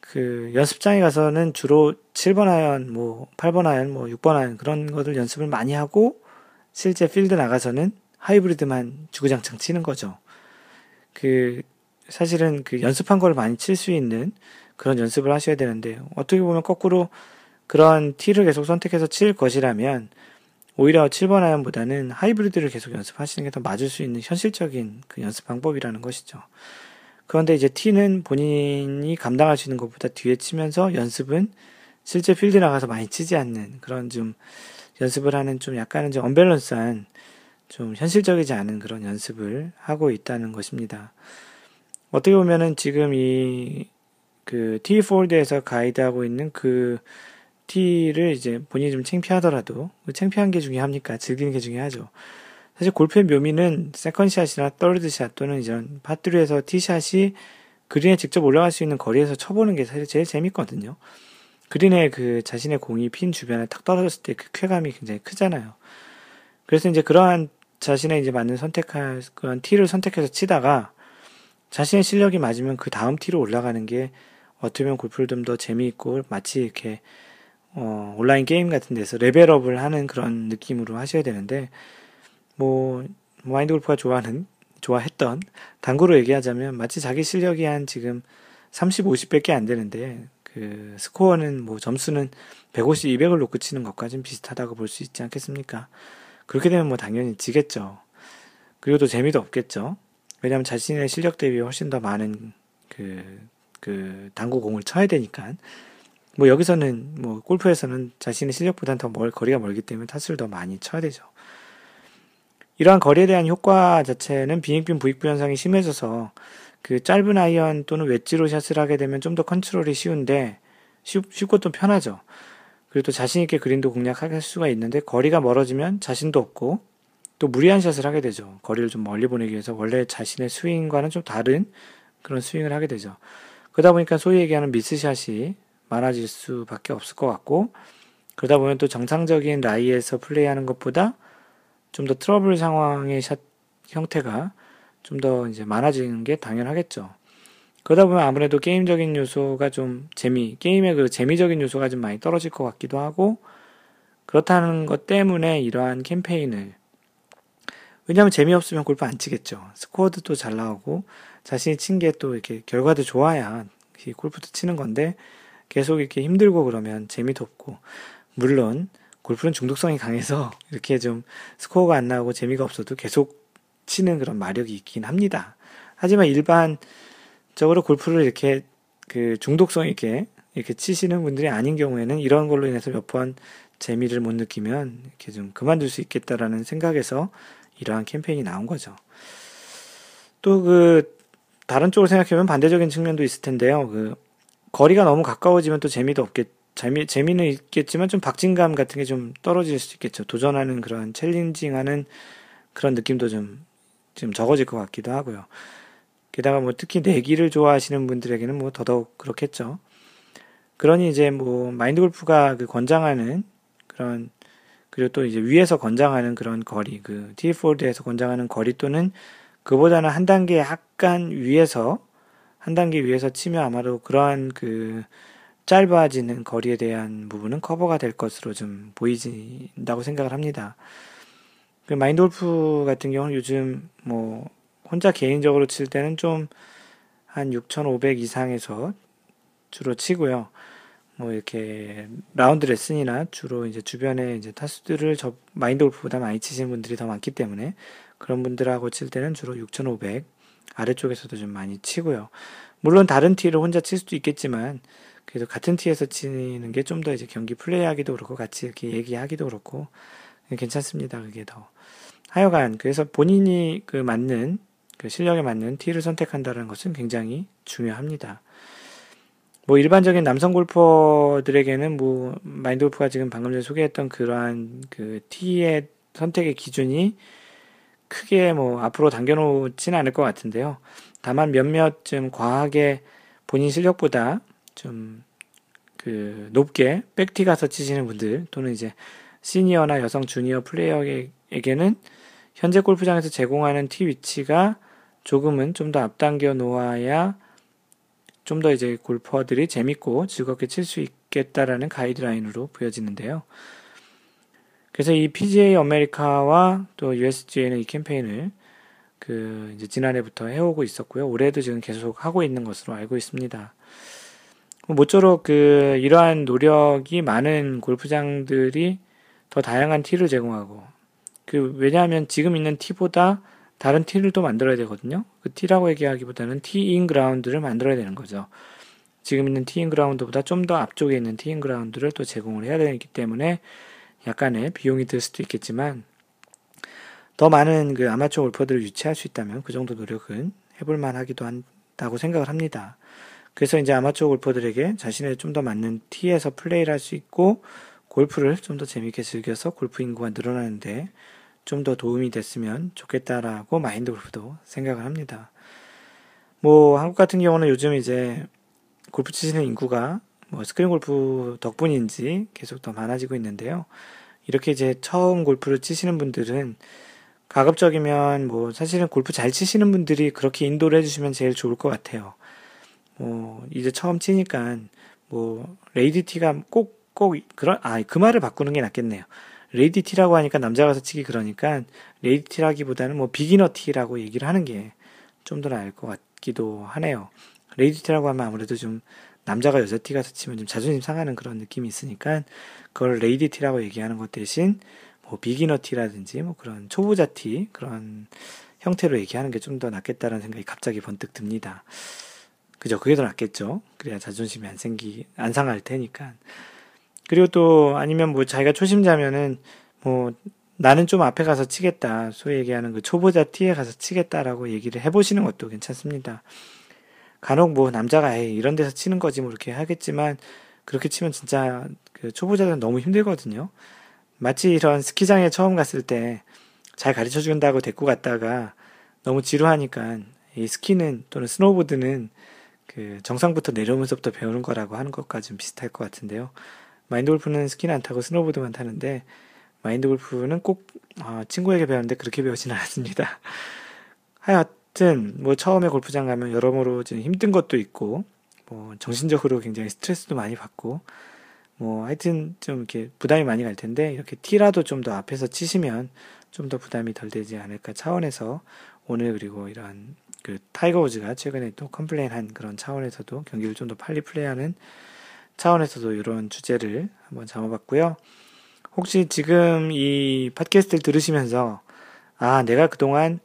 그 연습장에 가서는 주로 7번 아이언, 뭐 8번 아이언, 뭐 6번 아이언 그런 것들 연습을 많이 하고 실제 필드 나가서는 하이브리드만 주구장창 치는 거죠. 그 사실은 그 연습한 걸 많이 칠 수 있는 그런 연습을 하셔야 되는데 어떻게 보면 거꾸로 그런 티를 계속 선택해서 칠 것이라면 오히려 7번 아이언보다는 하이브리드를 계속 연습하시는 게 더 맞을 수 있는 현실적인 그 연습 방법이라는 것이죠. 그런데 이제 티는 본인이 감당할 수 있는 것보다 뒤에 치면서 연습은 실제 필드 나가서 많이 치지 않는 그런 좀 연습을 하는 좀 약간은 좀 언밸런스한 좀 현실적이지 않은 그런 연습을 하고 있다는 것입니다. 어떻게 보면은 지금 이 그 T4에서 가이드하고 있는 그 티를 이제 본인이 좀 창피하더라도 뭐 창피한 게 중요합니까? 즐기는 게 중요하죠. 사실 골프의 묘미는 세컨샷이나 떨드샷 또는 이런 파트리에서 티샷이 그린에 직접 올라갈 수 있는 거리에서 쳐보는 게 사실 제일 재밌거든요. 그린에 그 자신의 공이 핀 주변에 탁 떨어졌을 때 그 쾌감이 굉장히 크잖아요. 그래서 이제 그러한 자신의 이제 맞는 선택할 그런 티를 선택해서 치다가 자신의 실력이 맞으면 그 다음 티로 올라가는 게 보면 골프를 좀 더 재미있고 마치 이렇게 어, 온라인 게임 같은 데서 레벨업을 하는 그런 느낌으로 하셔야 되는데 뭐 마인드 골프가 좋아하는 좋아했던 당구로 얘기하자면 마치 자기 실력이 한 지금 30, 50밖에 안 되는데 그 스코어는 뭐 점수는 150, 200을 놓고 치는 좀 비슷하다고 볼 수 있지 않겠습니까? 그렇게 되면 뭐 당연히 지겠죠. 그리고 또 재미도 없겠죠. 왜냐하면 자신의 실력 대비 훨씬 더 많은 그, 그 당구 공을 쳐야 되니까. 뭐 여기서는 뭐 골프에서는 자신의 실력보다는 더 멀, 거리가 멀기 때문에 타수를 더 많이 쳐야 되죠. 이러한 거리에 대한 효과 자체는 빈익빈 부익부 현상이 심해져서 그 짧은 아이언 또는 웨지로 샷을 하게 되면 좀 더 컨트롤이 쉬운데 쉽, 쉽고 또 편하죠. 그리고 또 자신있게 그린도 공략할 수가 있는데 거리가 멀어지면 자신도 없고 또 무리한 샷을 하게 되죠. 거리를 좀 멀리 보내기 위해서 원래 자신의 스윙과는 좀 다른 그런 스윙을 하게 되죠. 그러다 보니까 소위 얘기하는 미스샷이 많아질 수밖에 없을 것 같고 그러다 보면 또 정상적인 라이에서 플레이하는 것보다 좀 더 트러블 상황의 샷 형태가 좀 더 이제 많아지는 게 당연하겠죠. 그러다 보면 아무래도 게임적인 요소가 좀 재미, 게임의 그 재미적인 요소가 좀 많이 떨어질 것 같기도 하고, 그렇다는 것 때문에 이러한 캠페인을, 왜냐하면 재미없으면 골프 안 치겠죠. 스코어도 또잘 나오고, 자신이 친 게 또 이렇게 결과도 좋아야 골프도 치는 건데, 계속 이렇게 힘들고 그러면 재미도 없고, 물론, 골프는 중독성이 강해서 이렇게 좀 스코어가 안 나오고 재미가 없어도 계속 치는 그런 마력이 있긴 합니다. 하지만 일반 적으로 골프를 이렇게 그 중독성 있게 이렇게 치시는 분들이 아닌 경우에는 이런 걸로 인해서 몇 번 재미를 못 느끼면 이렇게 좀 그만둘 수 있겠다라는 생각에서 이러한 캠페인이 나온 거죠. 또 그 다른 쪽으로 생각해보면 반대적인 측면도 있을 텐데요. 그 거리가 너무 가까워지면 또 재미도 없겠 재미 재미는 있겠지만 좀 박진감 같은 게 좀 떨어질 수 있겠죠. 도전하는 그런 챌린징하는 그런 느낌도 좀좀 적어질 것 같기도 하고요. 게다가 뭐 특히 내기를 좋아하시는 분들에게는 뭐 더더욱 그렇겠죠. 그러니 이제 뭐 마인드 골프가 그 권장하는 그런 그리고 또 이제 위에서 권장하는 그런 거리 그 티폴드에서 권장하는 거리 또는 그보다는 한 단계 약간 위에서 한 단계 위에서 치면 아마도 그러한 그 짧아지는 거리에 대한 부분은 커버가 될 것으로 좀 보이진다고 생각을 합니다. 그 마인드 골프 같은 경우는 요즘 뭐 혼자 개인적으로 칠 때는 좀 한 6,500 이상에서 주로 치고요. 뭐 이렇게 라운드 레슨이나 주로 이제 주변에 이제 타수들을 저 마인드 골프보다 많이 치시는 분들이 더 많기 때문에 그런 분들하고 칠 때는 주로 6,500 아래쪽에서도 좀 많이 치고요. 물론 다른 티를 혼자 칠 수도 있겠지만 그래도 같은 티에서 치는 게 좀 더 이제 경기 플레이하기도 그렇고 같이 이렇게 얘기하기도 그렇고 괜찮습니다. 그게 더 하여간 그래서 본인이 그 맞는 그 실력에 맞는 티를 선택한다는 것은 굉장히 중요합니다. 뭐 일반적인 남성 골퍼들에게는 뭐 마인드 골프가 지금 방금 전에 소개했던 그러한 그 티의 선택의 기준이 크게 뭐 앞으로 당겨놓지는 않을 것 같은데요. 다만 몇몇 좀 과하게 본인 실력보다 좀 그 높게 백티 가서 치시는 분들 또는 이제 시니어나 여성 주니어 플레이어에게는 현재 골프장에서 제공하는 티 위치가 조금은 좀 더 앞당겨 놓아야 좀 더 이제 골퍼들이 재밌고 즐겁게 칠 수 있겠다라는 가이드라인으로 보여지는데요. 그래서 이 PGA 아메리카와 또 USGA는 이 캠페인을 그 이제 지난해부터 해오고 있었고요. 올해도 지금 계속 하고 있는 것으로 알고 있습니다. 모쪼록 그 이러한 노력이 많은 골프장들이 더 다양한 티를 제공하고 그 왜냐하면 지금 있는 티보다 다른 티를 또 만들어야 되거든요. 그 티라고 얘기하기보다는 티인 그라운드를 만들어야 되는 거죠. 지금 있는 티인 그라운드보다 좀 더 앞쪽에 있는 티인 그라운드를 또 제공을 해야 되기 때문에 약간의 비용이 들 수도 있겠지만 더 많은 그 아마추어 골퍼들을 유치할 수 있다면 그 정도 노력은 해볼 만하기도 한다고 생각을 합니다. 그래서 이제 아마추어 골퍼들에게 자신의 좀 더 맞는 티에서 플레이를 할 수 있고 골프를 좀 더 재밌게 즐겨서 골프 인구가 늘어나는데 좀 더 도움이 됐으면 좋겠다라고 마인드 골프도 생각을 합니다. 뭐 한국 같은 경우는 요즘 이제 골프 치시는 인구가 뭐 스크린 골프 덕분인지 계속 더 많아지고 있는데요. 이렇게 이제 처음 골프를 치시는 분들은 가급적이면 뭐 사실은 골프 잘 치시는 분들이 그렇게 인도를 해주시면 제일 좋을 것 같아요. 뭐 이제 처음 치니까 뭐 lady tee가 꼭 꼭 그런 아 그 말을 바꾸는 게 낫겠네요. lady tee라고 하니까 남자 가 서 치기 그러니까 lady tee라기보다는 뭐 beginner tee라고 얘기를 하는 게 좀 더 나을 것 같기도 하네요. lady tee라고 하면 아무래도 좀 남자가 여자 티 가서 치면 좀 자존심 상하는 그런 느낌이 있으니까 그걸 lady tee라고 얘기하는 것 대신 뭐 beginner tee라든지 뭐 그런 초보자 티 그런 형태로 얘기하는 게 좀 더 낫겠다라는 생각이 갑자기 번뜩 듭니다. 그죠? 그게 더 낫겠죠. 그래야 자존심이 안 생기 안 상할 테니까. 그리고 또 아니면 뭐 자기가 초심자면은 뭐 나는 좀 앞에 가서 치겠다. 소위 얘기하는 그 초보자 티에 가서 치겠다라고 얘기를 해보시는 것도 괜찮습니다. 간혹 뭐 남자가 에이 이런 데서 치는 거지 뭐 이렇게 하겠지만 그렇게 치면 진짜 그 초보자들은 너무 힘들거든요. 마치 이런 스키장에 처음 갔을 때 잘 가르쳐 준다고 데리고 갔다가 너무 지루하니까 이 스키는 또는 스노보드는 그 정상부터 내려오면서부터 배우는 거라고 하는 것과 좀 비슷할 것 같은데요. 마인드 골프는 스키는 안 타고 스노보드만 타는데 마인드 골프는 꼭 어, 친구에게 배웠는데 그렇게 배우지는 않았습니다. 하여튼 뭐 처음에 골프장 가면 여러모로 좀 힘든 것도 있고 뭐 정신적으로 굉장히 스트레스도 많이 받고 뭐 하여튼 좀 이렇게 부담이 많이 갈 텐데 이렇게 티라도 좀 더 앞에서 치시면 좀 더 부담이 덜 되지 않을까 차원에서 오늘 그리고 이런 그 타이거 우즈가 최근에 또 complain한 그런 차원에서도 경기를 좀 더 빨리 플레이하는 차원에서도 이런 주제를 한번 잡아봤고요. 혹시 지금 이 팟캐스트를 들으시면서 아 내가 그동안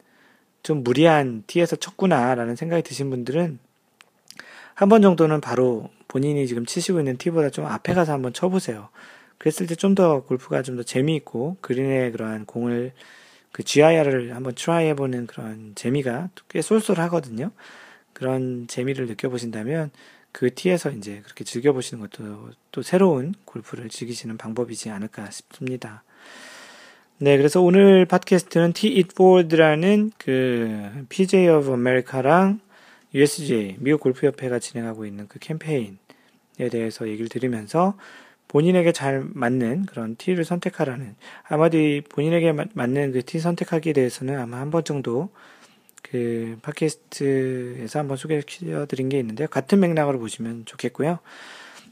좀 무리한 티에서 쳤구나라는 생각이 드신 분들은 한 번 정도는 바로 본인이 지금 치시고 있는 티보다 좀 앞에 가서 한번 쳐보세요. 그랬을 때 좀 더 골프가 좀 더 재미있고 그린의 그러한 공을 그 GIR을 한번 try 해보는 그런 재미가 꽤 쏠쏠하거든요. 그런 재미를 느껴보신다면 그 티에서 이제 그렇게 즐겨보시는 것도 또 새로운 골프를 즐기시는 방법이지 않을까 싶습니다. 네, 그래서 오늘 팟캐스트는 T It Forward라는 그 PJ of America랑 USJ, 미국 골프협회가 진행하고 있는 그 캠페인에 대해서 얘기를 드리면서 본인에게 잘 맞는 그런 티를 선택하라는 아마도 본인에게 맞는 그 티 선택하기에 대해서는 아마 한 번 정도 그 팟캐스트에서 한번 소개해 드린 게 있는데요. 같은 맥락으로 보시면 좋겠고요.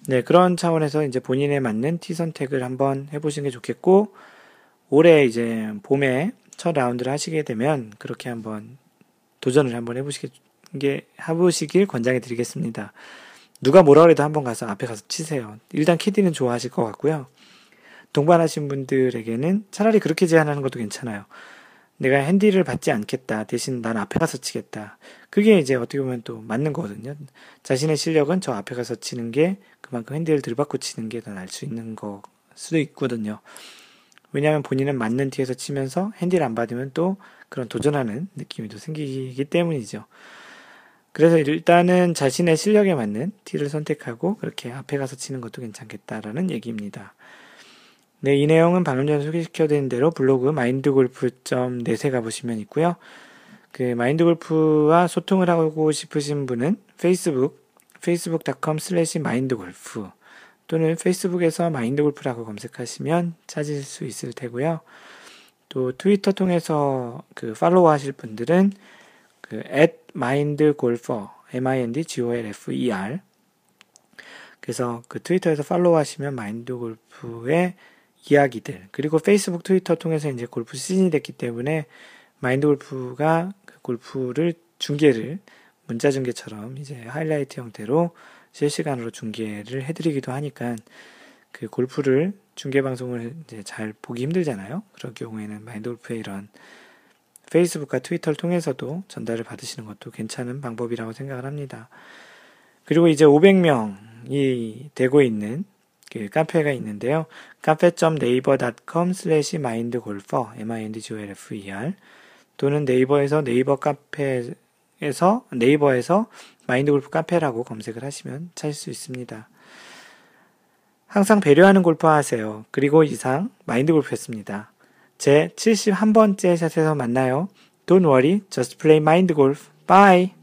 네, 그런 차원에서 이제 본인에 맞는 티 선택을 한번 해보시는 게 좋겠고, 올해 이제 봄에 첫 라운드를 하시게 되면 그렇게 한번 도전을 한번 해보시게 게 해보시길 권장해 드리겠습니다. 누가 뭐라 그래도 한번 가서 앞에 가서 치세요. 일단 캐디는 좋아하실 것 같고요. 동반하신 분들에게는 차라리 그렇게 제안하는 것도 괜찮아요. 내가 핸디를 받지 않겠다. 대신 난 앞에 가서 치겠다. 그게 이제 어떻게 보면 또 맞는 거거든요. 자신의 실력은 저 앞에 가서 치는 게 그만큼 핸디를 들받고 치는 게더 나을 수 있는 거 수도 있거든요. 왜냐하면 본인은 맞는 뒤에서 치면서 핸디를 안 받으면 또 그런 도전하는 느낌이 또 생기기 때문이죠. 그래서 일단은 자신의 실력에 맞는 티를 선택하고 그렇게 앞에 가서 치는 것도 괜찮겠다라는 얘기입니다. 네, 이 내용은 방금 전에 소개시켜드린 대로 블로그 마인드골프.net에 가보시면 있고요. 그 마인드골프와 소통을 하고 싶으신 분은 페이스북 facebook.com slash mindgolf 또는 페이스북에서 마인드골프라고 검색하시면 찾으실 수 있을 테고요. 또 트위터 통해서 그 팔로우 하실 분들은 그 at mindgolfer, m-i-n-d-g-o-l-f-e-r 그래서 그 트위터에서 팔로우 하시면 마인드 골프의 이야기들 그리고 페이스북 트위터 통해서 이제 골프 시즌이 됐기 때문에 마인드 골프가 그 골프를 중계를 문자 중계처럼 이제 하이라이트 형태로 실시간으로 중계를 해드리기도 하니까 그 골프를 중계 방송을 이제 잘 보기 힘들잖아요. 그런 경우에는 마인드 골프의 이런 페이스북과 트위터를 통해서도 전달을 받으시는 것도 괜찮은 방법이라고 생각을 합니다. 그리고 이제 500명이 되고 있는 그 카페가 있는데요. slash mindgolfer, 또는 네이버에서 네이버 카페 검색에서 네이버에서 마인드 골프 카페라고 검색을 하시면 찾을 수 있습니다. 항상 배려하는 골프 하세요. 그리고 이상 마인드 골프였습니다. 제 71번째 샷에서 만나요. Don't worry, just play mind golf. Bye!